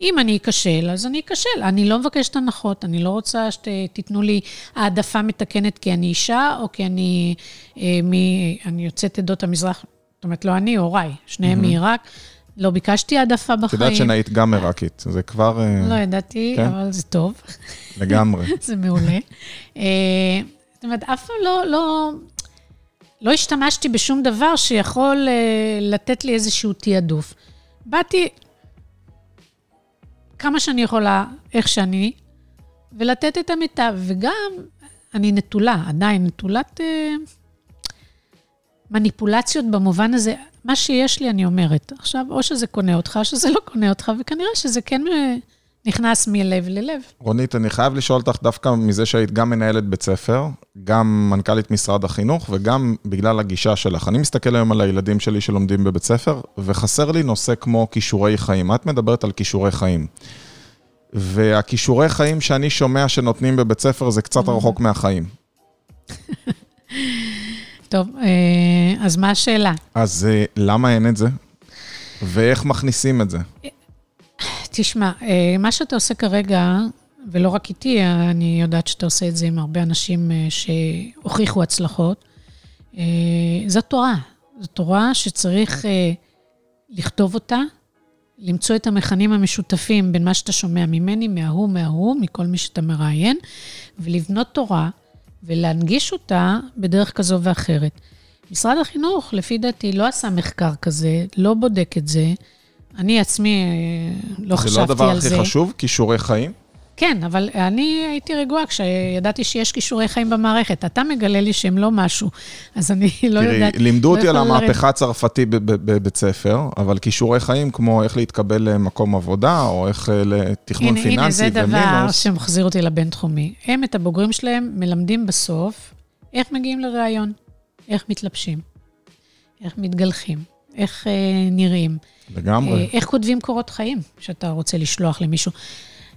אם אני אכשל, אז אני אכשל. אני לא מבקשת הנחות, אני לא רוצה שתיתנו לי העדפה מתקנת כי אני אישה, או כי אני, אה, מ, אני יוצאת עדות המזרח. זאת אומרת, לא אני, הוריי, שניהם מעיראק. לא ביקשתי העדפה בחיים. את יודעת שנהיית גם עיראקית, זה כבר... אה, לא ידעתי, כן? אבל זה טוב. לגמרי. זה מעולה. אה, זאת אומרת, אף פעם לא, לא, לא השתמשתי בשום דבר שיכול אה, לתת לי איזשהו תעדוף. באתי כמה שאני יכולה, איך שאני, ולתת את המיטב. וגם, אני נטולה, עדיין נטולת... מניפולציות במובן הזה, מה שיש לי, אני אומרת. עכשיו, או שזה קונה אותך, או שזה לא קונה אותך, וכנראה שזה כן אה, נכנס מלב ללב. רונית, אני חייב לשאול אותך דווקא מזה שהיית גם מנהלת בית ספר, גם מנכ"לית משרד החינוך, וגם בגלל הגישה שלך. אני מסתכל היום על הילדים שלי שלומדים בבית ספר, וחסר לי נושא כמו כישורי חיים. את מדברת על כישורי חיים. והכישורי חיים שאני שומע שנותנים בבית ספר זה קצת רחוק מהחיים. טוב, אה, אז מה השאלה? אז אה, למה אין את זה? ואיך מכניסים את זה? תשמע, אה, מה שאתה עושה כרגע, ולא רק איתי, אני יודעת שאתה עושה את זה עם הרבה אנשים שהוכיחו הצלחות, זו תורה. זו תורה שצריך לכתוב אותה, למצוא את המכנים המשותפים בין מה שאתה שומע ממני, מההוא, מההוא, מכל מי שאתה מראיין, ולבנות תורה ולהנגיש אותה בדרך כזו ואחרת. משרד החינוך, לפי דעתי, לא עשה מחקר כזה, לא בודק את זה. אני עצמי אה, לא חשבתי על זה. זה לא הדבר הכי חשוב? כישורי חיים? כן, אבל אני הייתי רגועה כשידעתי שיש כישורי חיים במערכת. אתה מגלה לי שהם לא משהו, אז אני לא יודעת... תראי, לימדו אותי לא על המהפכה הצרפתית בבית ספר, אבל כישורי חיים, כמו איך להתקבל למקום עבודה, או איך אה, לתכנון פיננסי ומינוס. הנה, זה דבר שמחזיר אותי לבינתחומי. הם, את הבוגרים שלהם, מלמדים בסוף איך מגיעים לראיון, איך מתלבשים, איך מתגלחים, איך אה, נראים. לגמרי. אה, איך כותבים קורות חיים, שאתה רוצה לשלוח למישהו.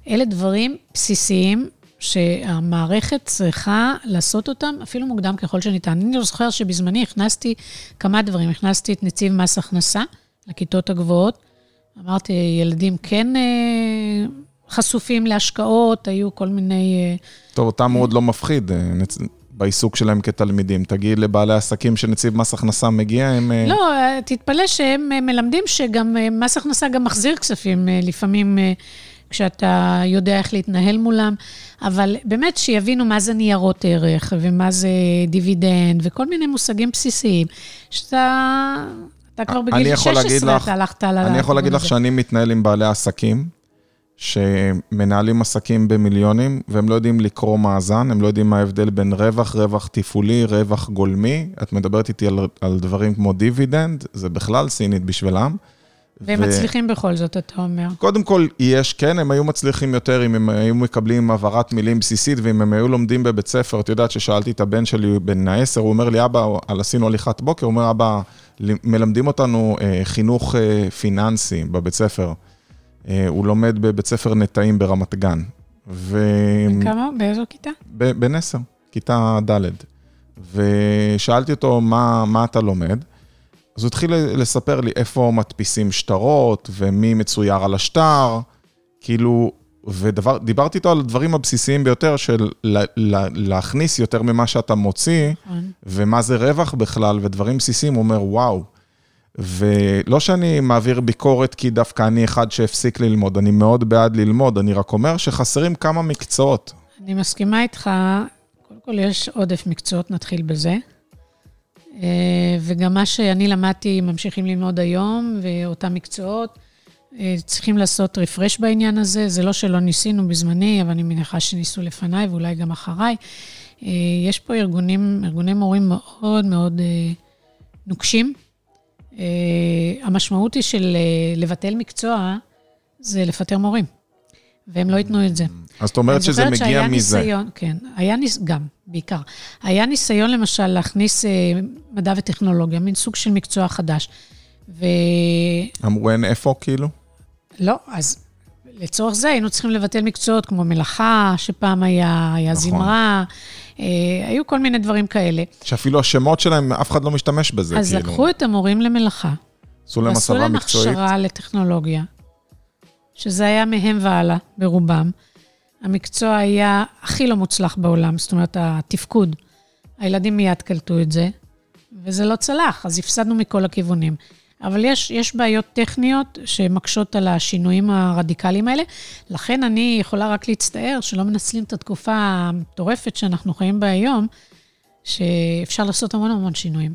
אלה דברים בסיסיים שהמערכת צריכה לעשות אותם אפילו מוקדם ככל שניתן. אני זוכר שבזמני הכנסתי כמה דברים. הכנסתי את נציב מס הכנסה לכיתות הגבוהות. אמרתי, ילדים כן אה, חשופים להשקעות, היו כל מיני... אה, טוב, אותם מאוד לא מפחיד. אה, בעיסוק שלהם כתלמידים. תגיד לבעלי עסקים שנציב מס הכנסה מגיע, הם... לא, תתפלא שהם מלמדים שגם מס הכנסה גם מחזיר כספים לפעמים כשאתה יודע איך להתנהל מולם, אבל באמת שיבינו מה זה ניירות ערך ומה זה דיבידנד וכל מיני מושגים בסיסיים, שאתה אתה כבר בגיל 16, לך, אתה הלכת על. אני יכול להגיד לך שאני מתנהל עם בעלי עסקים, שמנהלים עסקים במיליונים, והם לא יודעים לקרוא מאזן, הם לא יודעים מה ההבדל בין רווח, רווח תפעולי, רווח גולמי. את מדברת איתי על, על דברים כמו דיבידנד, זה בכלל סינית בשבילם. והם ו... מצליחים בכל זאת, אתה אומר. קודם כל, יש, כן, הם היו מצליחים יותר אם הם היו מקבלים הבהרת מילים בסיסית, ואם הם היו לומדים בבית ספר, את יודעת ששאלתי את הבן שלי, בן העשר, הוא אומר לי, אבא, על עשינו הליכת בוקר, הוא אומר, אבא, מלמדים אותנו אה, חינוך אה, פיננסי בבית ספר. אה, הוא לומד בבית ספר נטעים ברמת גן. ו... בכמה? באיזו כיתה? בן עשר, כיתה ד'. ושאלתי אותו, מה, מה אתה לומד? אז הוא התחיל לספר לי איפה מדפיסים שטרות, ומי מצויר על השטר, כאילו, ודיברתי איתו על הדברים הבסיסיים ביותר של לה, לה, להכניס יותר ממה שאתה מוציא, נכון. ומה זה רווח בכלל, ודברים בסיסיים, הוא אומר, וואו. ולא שאני מעביר ביקורת כי דווקא אני אחד שהפסיק ללמוד, אני מאוד בעד ללמוד, אני רק אומר שחסרים כמה מקצועות. אני מסכימה איתך, קודם כל יש עודף מקצועות, נתחיל בזה. אה, וגם מה שאני למדתי, ממשיכים ללמוד היום, ואותם מקצועות. אה, צריכים לעשות רפרש בעניין הזה. זה לא שלא ניסינו בזמני, אבל אני מניחה שניסו לפניי ואולי גם אחריי. אה, יש פה ארגונים, ארגוני מורים מאוד מאוד נוקשים. המשמעות היא של לבטל מקצוע, זה לפטר מורים. והם לא ייתנו את זה. אז את אומרת שזה מגיע מזה. ניסיון, כן, היה ניסיון, גם, בעיקר. היה ניסיון למשל להכניס אה, מדע וטכנולוגיה, מין סוג של מקצוע חדש. ו... אמרו אין איפה כאילו? לא, אז לצורך זה היינו צריכים לבטל מקצועות כמו מלאכה, שפעם היה, היה נכון. זמרה, אה, היו כל מיני דברים כאלה. שאפילו השמות שלהם, אף אחד לא משתמש בזה, אז כאילו. אז לקחו את המורים למלאכה. עשו להם הסבה מקצועית. ועשו להם הכשרה לטכנולוגיה. שזה היה מהם והלאה, ברובם. המקצוע היה הכי לא מוצלח בעולם, זאת אומרת, התפקוד. הילדים מיד קלטו את זה, וזה לא צלח, אז הפסדנו מכל הכיוונים. אבל יש, יש בעיות טכניות שמקשות על השינויים הרדיקליים האלה. לכן אני יכולה רק להצטער שלא מנצלים את התקופה המטורפת שאנחנו חיים בה היום, שאפשר לעשות המון המון שינויים.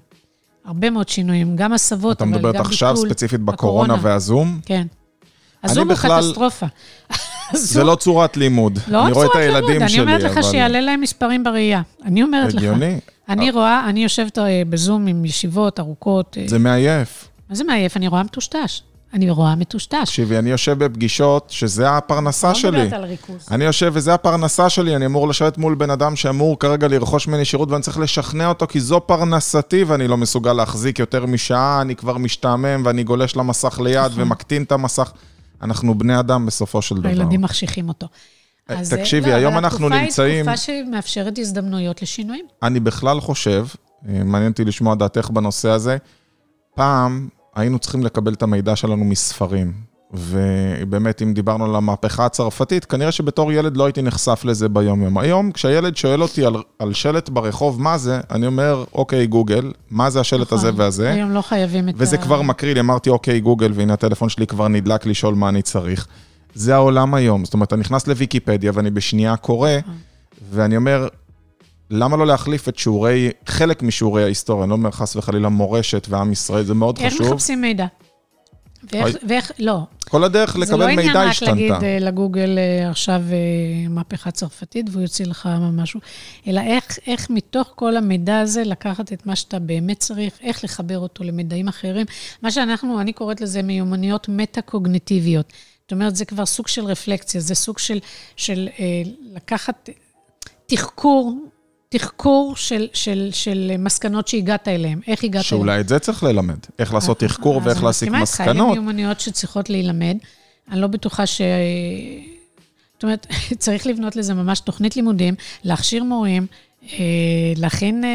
הרבה מאוד שינויים, גם הסבות, אבל גם ביטול. אתה מדברת עכשיו ספציפית בקורונה והזום? כן. הזום הוא בכלל... קטסטרופה. זה לא צורת לימוד. לא אני רואה את הילדים שלי, אני אומרת לך שיעלה להם מספרים בראייה. אני אומרת לך. הגיוני. אני רואה, אני יושבת אה, בזום עם ישיבות ארוכות. אה, זה מעייף. מה זה מעייף? אני רואה מטושטש. אני רואה מטושטש. תקשיבי, אני יושב בפגישות, שזה הפרנסה לא שלי. לא מדברת על ריכוז. אני יושב, וזה הפרנסה שלי, אני אמור לשבת מול בן אדם שאמור כרגע לרכוש ממני שירות, ואני צריך לשכנע אותו, כי זו פרנסתי, ואני לא מסוגל להחזיק יותר משעה, אני כבר משתעמם, ואני גולש למסך ליד נכון. ומקטין את המסך. אנחנו בני אדם בסופו של דבר. הילדים מחשיכים אותו. אה, אז תקשיבי, לא, היום אנחנו נמצאים... אבל התקופה היא תקופה שמאפשרת הזדמנויות לשינויים. אני בכלל חושב, אה, מעניין אותי לשמוע דעתך בנושא הזה, פעם היינו צריכים לקבל את המידע שלנו מספרים. ובאמת, אם דיברנו על המהפכה הצרפתית, כנראה שבתור ילד לא הייתי נחשף לזה ביום-יום. היום, כשהילד שואל אותי על, על שלט ברחוב, מה זה, אני אומר, אוקיי, גוגל, מה זה השלט נכון, הזה והזה? היום לא חייבים את ה... וזה כבר מקריא לי, אמרתי, אוקיי, גוגל, והנה הטלפון שלי כבר נדלק לשאול מה אני צריך. זה העולם היום. זאת אומרת, אני נכנס לוויקיפדיה ואני בשנייה קורא, נכון. ואני אומר, למה לא להחליף את שיעורי, חלק משיעורי ההיסטוריה, אני לא אומר חס וחלילה מורשת ועם ישראל, זה מאוד איך חשוב. איך מחפשים מידע? ואיך, ואיך, לא. כל הדרך לקבל מידע השתנתה. זה לא עניין רק להגיד אה, לגוגל אה, עכשיו אה, מהפכה צרפתית והוא יוציא לך משהו, אלא איך, איך מתוך כל המידע הזה לקחת את מה שאתה באמת צריך, איך לחבר אותו למידעים אחרים. מה שאנחנו, אני קוראת לזה מיומנויות מטה-קוגניטיביות. זאת אומרת, זה כבר סוג של רפלקציה, זה סוג של, של אה, לקחת תחקור תחקור של, של, של מסקנות שהגעת אליהן, איך הגעת אליהן. שאולי את זה צריך ללמד, איך לעשות תחקור ואיך להסיק מסקנות. אז אני מסכימה איתך, אלה מיומנויות שצריכות להילמד. אני לא בטוחה ש... זאת אומרת, צריך לבנות לזה ממש תוכנית לימודים, להכשיר מורים, אה, להכין אה,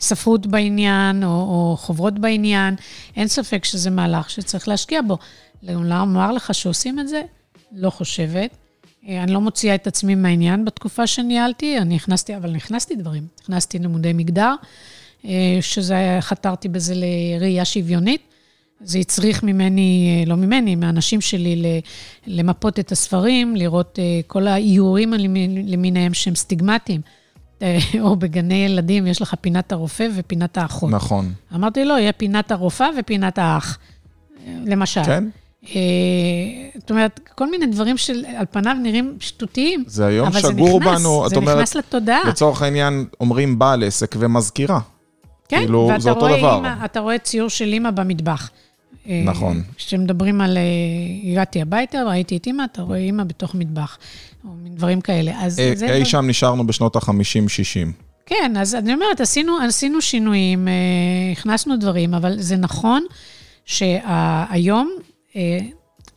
ספרות בעניין או, או חוברות בעניין. אין ספק שזה מהלך שצריך להשקיע בו. לומר לך שעושים את זה? לא חושבת. אה, אני לא מוציאה את עצמי מהעניין בתקופה שניהלתי, אני נכנסתי, אבל נכנסתי דברים. נכנסתי לימודי מגדר, אה, שזה, חתרתי בזה לראייה שוויונית. זה הצריך ממני, אה, לא ממני, מהאנשים שלי, למפות את הספרים, לראות כל האיורים למיניהם שהם סטיגמטיים. או בגני ילדים, יש לך פינת הרופא ופינת האחות. נכון. אמרתי לא, יהיה פינת הרופאה ופינת האח, למשל. כן. אה, זאת אומרת, כל מיני דברים שעל פניו נראים שטותיים, זה היום אבל שגור בנו, את זה אומרת, נכנס לתודעה. לצורך העניין, אומרים בעל עסק ומזכירה. כן, כאילו, ואתה זה אותו רואה דבר. אימא, אתה רואה ציור של אימא במטבח. אה, נכון. כשמדברים על... אה, הגעתי הביתה, ראיתי את אימא, אתה רואה אימא בתוך מטבח, או מין דברים כאלה. אז אה, זה... אי שם נשארנו בשנות ה-50-60. כן, אז אני אומרת, עשינו, עשינו שינויים, הכנסנו דברים, אבל זה נכון שהיום אה,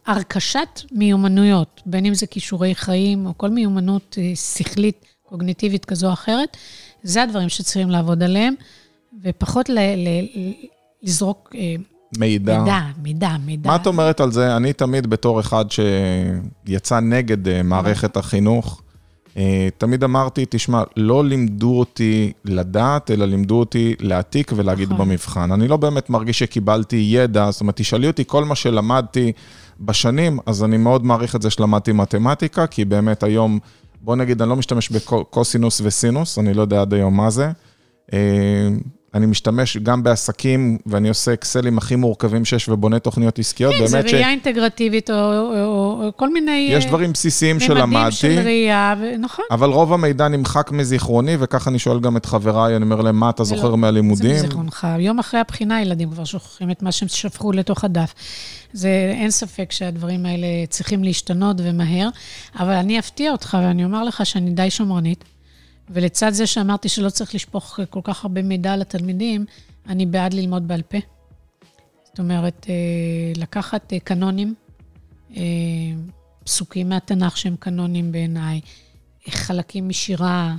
הרכשת מיומנויות, בין אם זה כישורי חיים או כל מיומנות אה, שכלית, קוגניטיבית כזו או אחרת, זה הדברים שצריכים לעבוד עליהם, ופחות ל, ל, לזרוק אה, מידע. מידע, מידע, מידע. מה את אומרת על זה? אני תמיד בתור אחד שיצא נגד אה, מערכת החינוך, אה, תמיד אמרתי, תשמע, לא לימדו אותי לדעת, אלא לימדו אותי להעתיק ולהגיד נכון. במבחן. אני לא באמת מרגיש שקיבלתי ידע, זאת אומרת, תשאלי אותי כל מה שלמדתי בשנים, אז אני מאוד מעריך את זה שלמדתי מתמטיקה, כי באמת היום, בוא נגיד, אני לא משתמש בקוסינוס וסינוס, אני לא יודע עד היום מה זה. אה, אני משתמש גם בעסקים, ואני עושה אקסלים הכי מורכבים שיש ובונה תוכניות עסקיות, כן, זה באמת ש... ראייה אינטגרטיבית, או, או, או, או כל מיני... יש אה, דברים בסיסיים ממדים שלמדתי, של ראייה, ו... נכון. אבל רוב המידע נמחק מזיכרוני, וככה אני שואל גם את חבריי, אני אומר להם, מה אתה זוכר מהלימודים? זה מזיכרונך. יום אחרי הבחינה, ילדים כבר שוכחים את מה שהם שפכו לתוך הדף. זה, אין ספק שהדברים האלה צריכים להשתנות ומהר, אבל אני אפתיע אותך ואני אומר לך שאני די שמרנית, ולצד זה שאמרתי שלא צריך לשפוך כל כך הרבה מידע על התלמידים, אני בעד ללמוד בעל פה. זאת אומרת, אה, לקחת אה, קנונים, אה, פסוקים מהתנ"ך שהם קנונים בעיניי, חלקים משירה,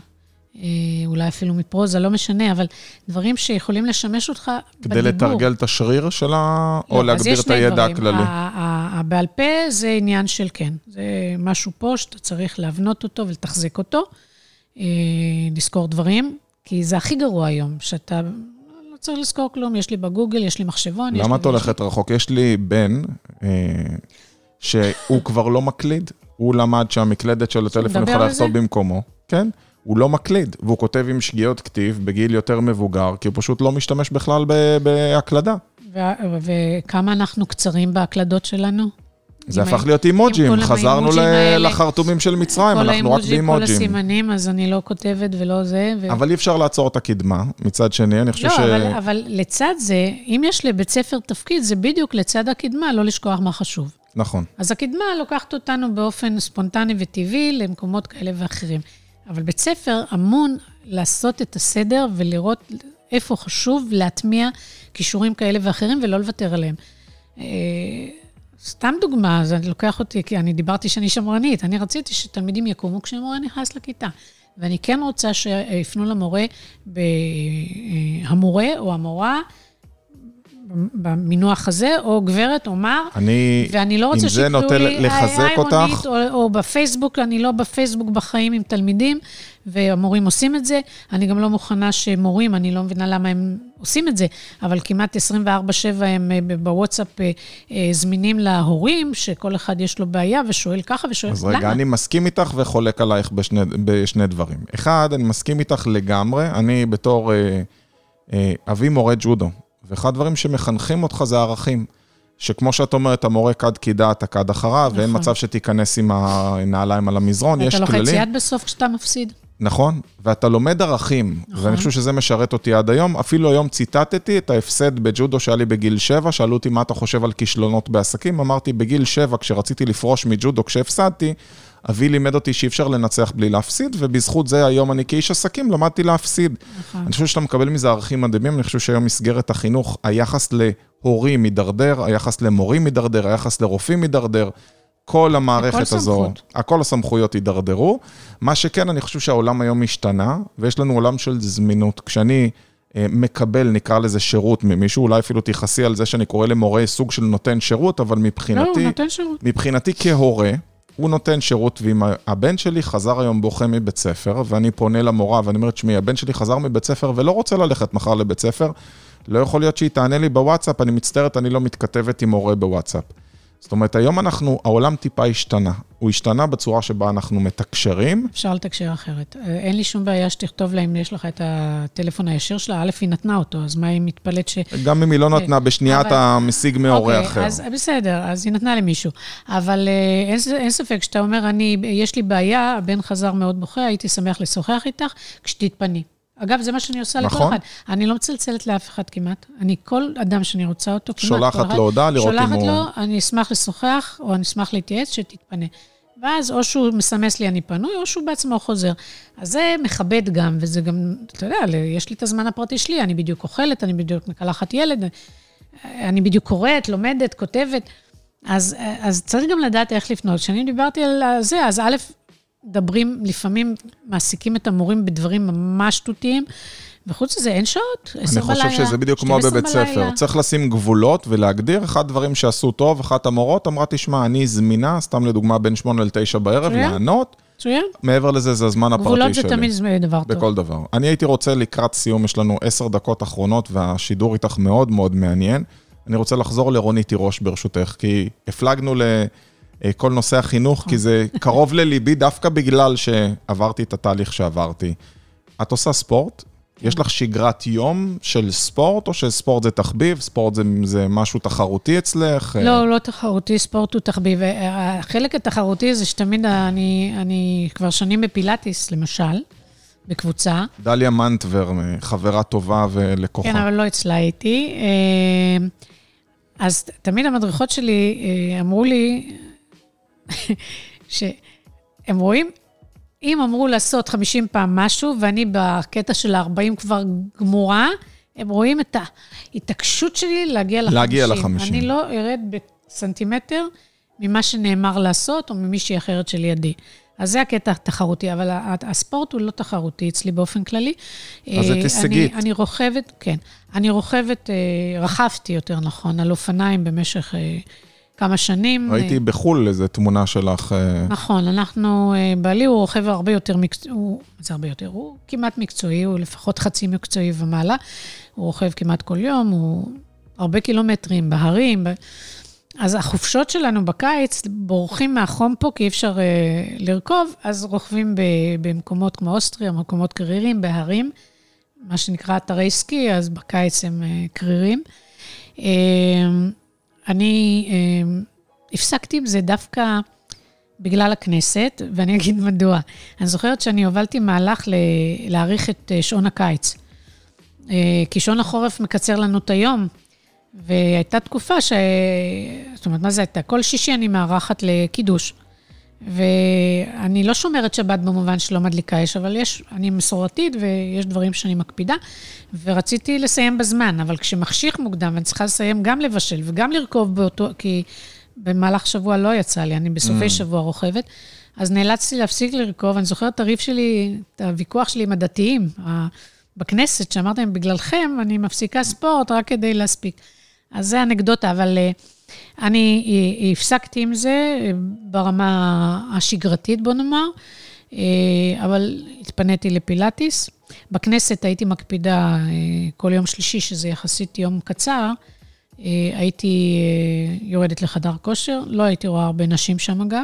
אה, אולי אפילו מפרוזה, לא משנה, אבל דברים שיכולים לשמש אותך כדי בדיבור. לתרגל את השריר שלה, או לא, אז להגביר את הידע דברים. הכללי? הבעל פה זה עניין של כן. זה משהו פה שאתה צריך להבנות אותו ולתחזק אותו, אה, לזכור דברים, כי זה הכי גרוע היום, שאתה לא צריך לזכור כלום, יש לי בגוגל, יש לי מחשבון. למה את הולכת רחוק? יש לי בן, אה, שהוא כבר לא מקליד, הוא למד שהמקלדת של הטלפון יכולה? לכתוב במקומו, כן? הוא לא מקליד, והוא כותב עם שגיאות כתיב בגיל יותר מבוגר, כי הוא פשוט לא משתמש בכלל בהקלדה. וכמה אנחנו קצרים בהקלדות שלנו? זה הפך להיות אימוג'ים, חזרנו. לחרטומים של מצרים, אנחנו רק האימוג'ים, כל באימוג'ים. הסימנים, אז אני לא כותבת ולא זה. ו... אבל אי אפשר לעצור את הקדמה, מצד שני, אני חושב לא, ש... אבל, אבל לצד זה, אם יש לבית ספר תפקיד, זה בדיוק לצד הקדמה, לא לשכוח מה חשוב. נכון. אז הקדמה לוקחת אותנו באופן ספונטני וטבעי למקומות כאלה ואחרים. אבל בית ספר אמון לעשות את הסדר ולראות איפה חשוב להטמיע כישורים כאלה ואחרים ולא לוותר עליהם. אה, סתם דוגמה, זה לוקח אותי, כי אני דיברתי שאני שמרנית, אני רציתי שתלמידים יקומו כשהמורה נכנס לכיתה. ואני כן רוצה שיפנו למורה, אה, המורה או המורה, במינוח הזה, או גברת או מר, אני, ואני לא רוצה זה שיקראו נוטה לי, לחזק "היי, אותך, רונית", או, או בפייסבוק, אני לא בפייסבוק בחיים עם תלמידים, והמורים עושים את זה. אני גם לא מוכנה שמורים, אני לא מבינה למה הם עושים את זה, אבל כמעט 24-7 הם אה, בוואטסאפ אה, אה, זמינים להורים, שכל אחד יש לו בעיה ושואל ככה ושואל, אז למה? רגע, אני מסכים איתך וחולק עלייך בשני, בשני דברים. אחד, אני מסכים איתך לגמרי, אני בתור אה, אה, אבי מורה ג'ודו, ואחד הדברים שמחנכים אותך זה ערכים. שכמו שאת אומרת, המורה כד קידה, אתה כד אחריו, ואין נכון. מצב שתיכנס עם הנעליים על המזרון, יש אתה כללים. לוחץ יד בסוף כשאתה מפסיד. נכון, ואתה לומד ערכים, נכון. ואני חושב שזה משרת אותי עד היום. אפילו היום ציטטתי את ההפסד בג'ודו שהיה לי בגיל 7, שאלו אותי מה אתה חושב על כישלונות בעסקים, אמרתי, בגיל 7, כשרציתי לפרוש מג'ודו, כשהפסדתי, אבי לימד אותי שאי אפשר לנצח בלי להפסיד, ובזכות זה היום אני כאיש עסקים למדתי להפסיד. נכון. אני חושב שאתה מקבל מזה ערכים מדהימים, אני חושב שהיום מסגרת החינוך, היחס להורים מידרדר, היחס למורים מידרדר, היחס לרופאים מידרדר. כל המערכת הזו, סמכות. הכל הסמכויות הידרדרו. מה שכן, אני חושב שהעולם היום השתנה, ויש לנו עולם של זמינות. כשאני אה, מקבל, נקרא לזה שירות ממישהו, אולי אפילו תכעסי על זה שאני קורא למורה סוג של נותן שירות, אבל לא, הוא מבחינתי, נותן שירות. מבחינתי כהורה, הוא נותן שירות, ואם הבן שלי חזר היום בוכה מבית ספר, ואני פונה למורה ואני אומר, תשמעי, הבן שלי חזר מבית ספר ולא רוצה ללכת מחר לבית ספר, לא יכול להיות שהיא תענה לי בוואטסאפ, אני מצטערת, אני לא מתכתבת עם מורה בוואטסאפ. זאת אומרת, היום אנחנו, העולם טיפה השתנה. הוא השתנה בצורה שבה אנחנו מתקשרים. אפשר לתקשר אחרת. אה, אין לי שום בעיה שתכתוב לה אם יש לך את הטלפון הישיר שלה. א', היא נתנה אותו, אז מה היא מתפלאת ש... גם אם היא לא נתנה, בשנייה אתה משיג מהורה אוקיי, אחר. אז בסדר, אז היא נתנה למישהו. אבל אה, אין, אין ספק, שאתה אומר, אני, יש לי בעיה, הבן חזר מאוד בוכה, הייתי שמח לשוחח איתך, כשתתפני. אגב, זה מה שאני עושה נכון. לכל אחד. אני לא מצלצלת לאף אחד כמעט. אני, כל אדם שאני רוצה אותו, כמעט שולחת לו הודעה, לראות אם הוא... שולחת לו, אני אשמח לשוחח, או אני אשמח להתייעץ, שתתפנה. ואז או שהוא מסמס לי אני פנוי, או שהוא בעצמו חוזר. אז זה מכבד גם, וזה גם, אתה יודע, יש לי את הזמן הפרטי שלי, אני בדיוק אוכלת, אני בדיוק מקלחת ילד, אני בדיוק קוראת, לומדת, כותבת. אז, אז צריך גם לדעת איך לפנות. כשאני דיברתי על זה, אז א', מדברים, לפעמים מעסיקים את המורים בדברים ממש שטותיים, וחוץ מזה, אין שעות, עשר בלילה. אני חושב שזה בדיוק כמו בבית ספר. צריך לשים גבולות ולהגדיר. אחד הדברים שעשו טוב, אחת המורות אמרה, תשמע, אני זמינה, סתם לדוגמה, בין שמונה לתשע בערב, לענות. מצוין. מעבר לזה, זה הזמן הפרטי שלי. גבולות זה תמיד דבר טוב. בכל דבר. אני הייתי רוצה, לקראת סיום, יש לנו עשר דקות אחרונות, והשידור איתך מאוד מאוד מעניין. אני רוצה לחזור לרוני תירוש, ברשותך, כי הפלגנו ל... אה, כל נושא החינוך, כי זה קרוב לליבי דווקא בגלל שעברתי את התהליך שעברתי. את עושה ספורט? יש לך שגרת יום של ספורט, או שספורט זה תחביב? ספורט זה, זה משהו תחרותי אצלך? לא, לא תחרותי, ספורט הוא תחביב. החלק התחרותי זה שתמיד אני, אני כבר שנים בפילאטיס, למשל, בקבוצה. דליה מנטבר, חברה טובה ולקוחה. כן, אבל לא אצלה הייתי. אה, אז תמיד המדריכות שלי אה, אמרו לי, שהם רואים, אם אמרו לעשות 50 פעם משהו, ואני בקטע של ה-40 כבר גמורה, הם רואים את ההתעקשות שלי להגיע ל-50. להגיע ל-50. אני לא ארד בסנטימטר ממה שנאמר לעשות, או ממישהי אחרת שלידי. אז זה הקטע התחרותי, אבל הספורט הוא לא תחרותי אצלי באופן כללי. אז את אה, הישגית. אני, אני רוכבת, כן, אני רוכבת, אה, רכבתי יותר נכון, על אופניים במשך אה, כמה שנים. ראיתי אה, בחו"ל איזו תמונה שלך. אה, נכון, אנחנו, אה, בעלי הוא רוכב הרבה יותר מקצועי, זה הרבה יותר, הוא כמעט מקצועי, הוא לפחות חצי מקצועי ומעלה. הוא רוכב כמעט כל יום, הוא הרבה קילומטרים בהרים. אז החופשות שלנו בקיץ, בורחים מהחום פה, כי אי אפשר uh, לרכוב, אז רוכבים ב, במקומות כמו אוסטריה, מקומות קרירים, בהרים, מה שנקרא אתרי סקי, אז בקיץ הם uh, קרירים. Uh, אני אה, הפסקתי עם זה דווקא בגלל הכנסת, ואני אגיד מדוע. אני זוכרת שאני הובלתי מהלך ל- להאריך את אה, שעון הקיץ. אה, כי שעון החורף מקצר לנו את היום, והייתה תקופה ש... זאת אומרת, מה זה הייתה? כל שישי אני מארחת לקידוש. ואני לא שומרת שבת במובן שלא מדליקה אש, אבל יש, אני מסורתית ויש דברים שאני מקפידה, ורציתי לסיים בזמן, אבל כשמחשיך מוקדם, ואני צריכה לסיים גם לבשל וגם לרכוב באותו, כי במהלך שבוע לא יצא לי, אני בסופי mm. שבוע רוכבת, אז נאלצתי להפסיק לרכוב. אני זוכרת את הריב שלי, את הוויכוח שלי עם הדתיים בכנסת, שאמרתי להם, בגללכם אני מפסיקה ספורט רק כדי להספיק. אז זה אנקדוטה, אבל... Uh, אני הפסקתי עם זה ברמה השגרתית, בוא נאמר, אבל התפניתי לפילאטיס. בכנסת הייתי מקפידה כל יום שלישי, שזה יחסית יום קצר, הייתי יורדת לחדר כושר, לא הייתי רואה הרבה נשים שם אגב.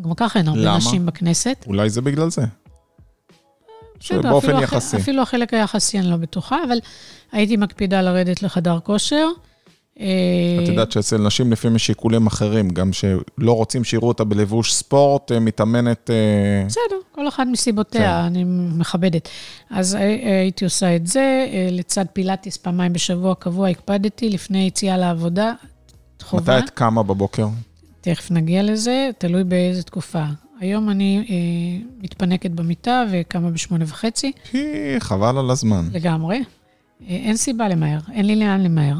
גם ככה אין הרבה למה? נשים בכנסת. אולי זה בגלל זה. שבאופן יחסי. אפילו החלק היחסי אני לא בטוחה, אבל הייתי מקפידה לרדת לחדר כושר. את יודעת שאצל נשים לפעמים יש שיקולים אחרים, גם שלא רוצים שיראו אותה בלבוש ספורט, אה, מתאמנת... אה, בסדר, כל אחד מסיבותיה, כן. אני מכבדת. אז אה, הייתי עושה את זה, לצד פילאטיס פעמיים בשבוע קבוע הקפדתי, לפני יציאה לעבודה, חובה. מתי את קמה בבוקר? תכף נגיע לזה, תלוי באיזה תקופה. היום אני אה, מתפנקת במיטה וקמה בשמונה וחצי. חבל על הזמן. לגמרי. אה, אין סיבה למהר, אין לי לאן למהר.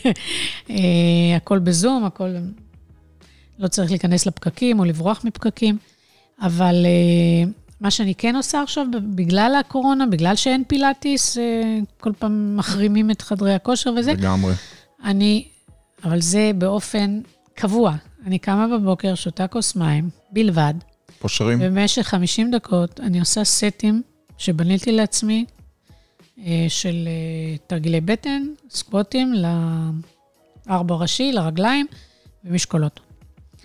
אה, הכל בזום, הכל... לא צריך להיכנס לפקקים או לברוח מפקקים, אבל אה, מה שאני כן עושה עכשיו, בגלל הקורונה, בגלל שאין פילאטיס, כל פעם מחרימים את חדרי הכושר וזה. לגמרי. אני, אבל זה באופן קבוע. אני קמה בבוקר, שותה כוס מים, בלבד. פושרים. במשך 50 דקות אני עושה סטים שבניתי לעצמי, אה, של אה, תרגילי בטן, סקווטים לארבע ראשי, לרגליים, ומשקולות.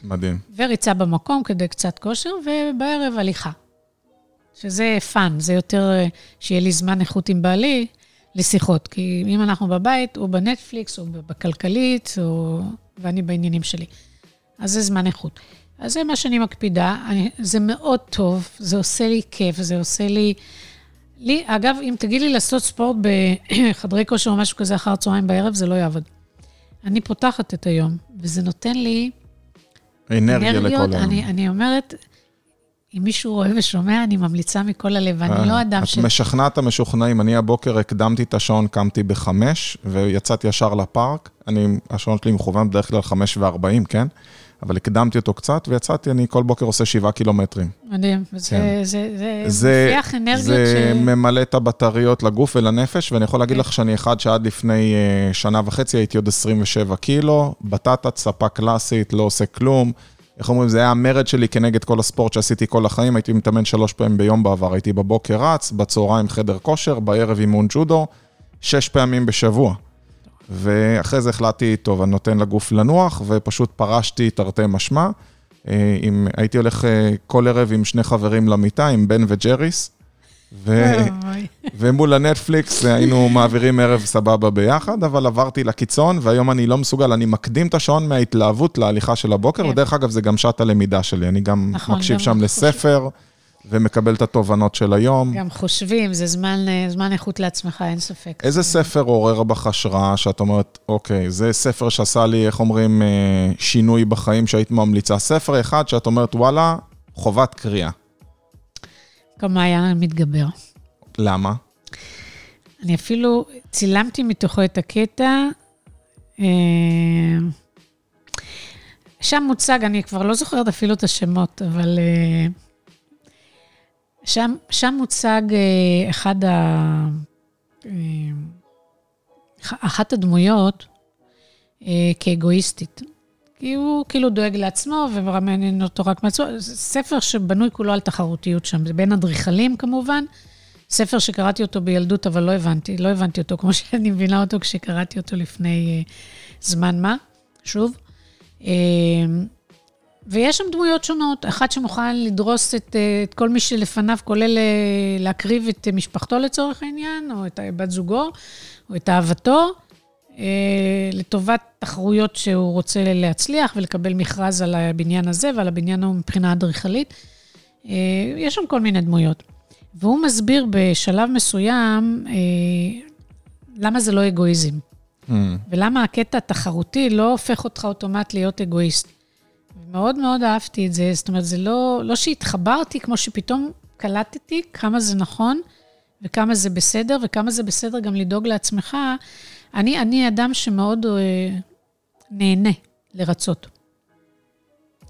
מדהים. וריצה במקום כדי קצת כושר, ובערב הליכה. שזה fun, זה יותר אה, שיהיה לי זמן איכות עם בעלי לשיחות. כי אם אנחנו בבית, הוא בנטפליקס, או בכלכלית, או... ואני בעניינים שלי. אז זה זמן איכות. אז זה מה שאני מקפידה, אני, זה מאוד טוב, זה עושה לי כיף, זה עושה לי... לי, אגב, אם תגיד לי לעשות ספורט בחדרי כושר או משהו כזה אחר צהריים בערב, זה לא יעבוד. אני פותחת את היום, וזה נותן לי... אנרגיה לכל היום. אני, אני אומרת, אם מישהו רואה ושומע, אני ממליצה מכל הלב, ואני לא אדם ש... את משכנעת המשוכנעים. אני הבוקר הקדמתי את השעון, קמתי בחמש, ויצאתי ישר לפארק. אני, השעון שלי מכוון בדרך כלל חמש וארבעים, כן? אבל הקדמתי אותו קצת, ויצאתי, אני כל בוקר עושה שבעה קילומטרים. מדהים, כן. זה, זה, זה מפיח אנרגיות זה ש... ממלא את הבטריות לגוף ולנפש, ואני יכול להגיד okay. כן. לך שאני אחד שעד לפני uh, שנה וחצי הייתי עוד 27 קילו, בטטה, צפה קלאסית, לא עושה כלום. איך אומרים, זה היה המרד שלי כנגד כל הספורט שעשיתי כל החיים, הייתי מתאמן שלוש פעמים ביום בעבר, הייתי בבוקר רץ, בצהריים חדר כושר, בערב אימון ג'ודו, שש פעמים בשבוע. ואחרי זה החלטתי, טוב, אני נותן לגוף לנוח, ופשוט פרשתי תרתי משמע. אה, עם, הייתי הולך אה, כל ערב עם שני חברים למיטה, עם בן וג'ריס, ו... ומול הנטפליקס היינו מעבירים ערב סבבה ביחד, אבל עברתי לקיצון, והיום אני לא מסוגל, אני מקדים את השעון מההתלהבות להליכה של הבוקר, כן. ודרך אגב, זה גם שעת הלמידה שלי, אני גם נכון, מקשיב גם שם לספר. חושב. ומקבל את התובנות של היום. גם חושבים, זה זמן, אה, זמן איכות לעצמך, אין ספק. איזה ספר עורר בך השראה שאת אומרת, אוקיי, זה ספר שעשה לי, איך אומרים, אה, שינוי בחיים שהיית ממליצה? ספר אחד שאת אומרת, וואלה, חובת קריאה. גם מעיין המתגבר. למה? אני אפילו צילמתי מתוכו את הקטע. אה, שם מוצג, אני כבר לא זוכרת אפילו את השמות, אבל שם, שם מוצג אה, אחד ה... אה, אחת הדמויות אה, כאגואיסטית. כי הוא כאילו דואג לעצמו ומרמנן אותו רק מעצמו. זה ספר שבנוי כולו על תחרותיות שם, זה בין אדריכלים כמובן. ספר שקראתי אותו בילדות, אבל לא הבנתי, לא הבנתי אותו כמו שאני מבינה אותו כשקראתי אותו לפני זמן מה, שוב. ויש שם דמויות שונות, אחד שמוכן לדרוס את, אה, את כל מי שלפניו, כולל אה, להקריב את משפחתו לצורך העניין, או את בת זוגו, או את אהבתו, אה, לטובת תחרויות שהוא רוצה להצליח ולקבל מכרז על הבניין הזה ועל הבניין ההוא מבחינה אדריכלית. יש שם כל מיני דמויות. והוא מסביר בשלב מסוים למה זה לא אגואיזם. Mm. ולמה הקטע התחרותי לא הופך אותך אוטומט להיות אגואיסט. מאוד מאוד אהבתי את זה, זאת אומרת, זה לא, לא שהתחברתי, כמו שפתאום קלטתי כמה זה נכון, וכמה זה בסדר, וכמה זה בסדר גם לדאוג לעצמך. אני, אני אדם שמאוד אה, נהנה לרצות.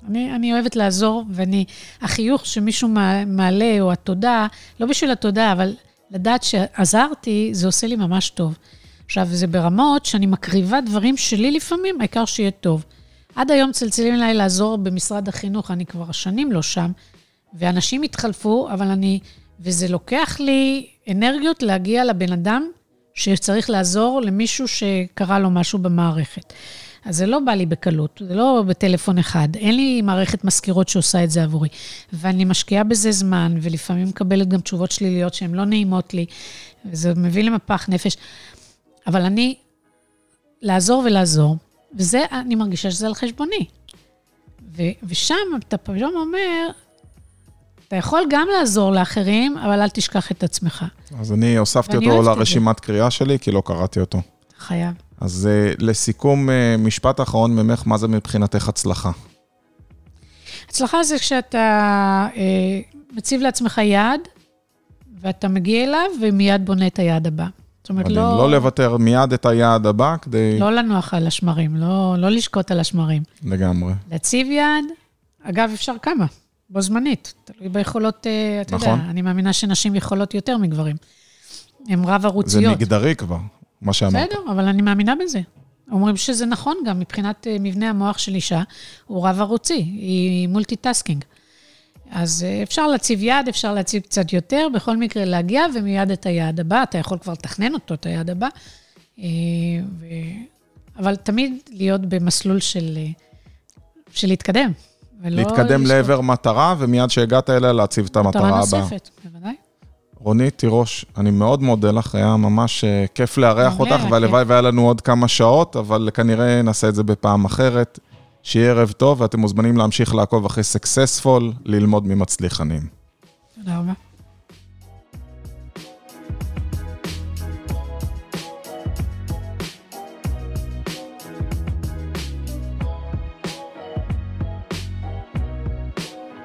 אני, אני אוהבת לעזור, ואני, החיוך שמישהו מעלה, או התודה, לא בשביל התודה, אבל לדעת שעזרתי, זה עושה לי ממש טוב. עכשיו, זה ברמות שאני מקריבה דברים שלי לפעמים, העיקר שיהיה טוב. עד היום צלצלים אליי לעזור במשרד החינוך, אני כבר שנים לא שם, ואנשים התחלפו, אבל אני... וזה לוקח לי אנרגיות להגיע לבן אדם שצריך לעזור למישהו שקרה לו משהו במערכת. אז זה לא בא לי בקלות, זה לא בטלפון אחד. אין לי מערכת מזכירות שעושה את זה עבורי. ואני משקיעה בזה זמן, ולפעמים מקבלת גם תשובות שליליות שהן לא נעימות לי, וזה מביא למפח נפש. אבל אני, לעזור ולעזור, וזה, אני מרגישה שזה על חשבוני. ו, ושם אתה פתאום אומר, אתה יכול גם לעזור לאחרים, אבל אל תשכח את עצמך. אז אני הוספתי אותו לרשימת קריאה שלי, כי לא קראתי אותו. חייב. אז uh, לסיכום, uh, משפט אחרון ממך, מה זה מבחינתך הצלחה? הצלחה זה כשאתה uh, מציב לעצמך יעד, ואתה מגיע אליו, ומיד בונה את היעד הבא. זאת אומרת, מדהים. לא... לא לוותר מיד את היעד הבא כדי... לא לנוח על השמרים, לא, לא לשקוט על השמרים. לגמרי. להציב יעד, אגב, אפשר כמה, בו זמנית. תלוי ביכולות, אה, אתה נכון. יודע, אני מאמינה שנשים יכולות יותר מגברים. הן רב-ערוציות. זה מגדרי כבר, מה שאמרת. בסדר, אבל אני מאמינה בזה. אומרים שזה נכון גם מבחינת אה, מבנה המוח של אישה, הוא רב-ערוצי, היא multitasking. אז אה, אפשר להציב יעד, אפשר להציב קצת יותר, בכל מקרה להגיע ומיד את היעד הבא, אתה יכול כבר לתכנן אותו, את היעד הבא. אה, ו... אבל תמיד להיות במסלול של אה, בשביל להתקדם. להתקדם לשתוק. לעבר מטרה, ומיד שהגעת אליה, להציב את המטרה מטרה הבאה. נוספת, בוודאי. רונית תירוש, אני מאוד מודה לך, היה ממש כיף לארח אותך, והלוואי והיה לנו עוד כמה שעות, אבל כנראה נעשה את זה בפעם אחרת. שיהיה ערב טוב, ואתם מוזמנים להמשיך לעקוב אחרי סקסספול, ללמוד ממצליחנים. תודה רבה.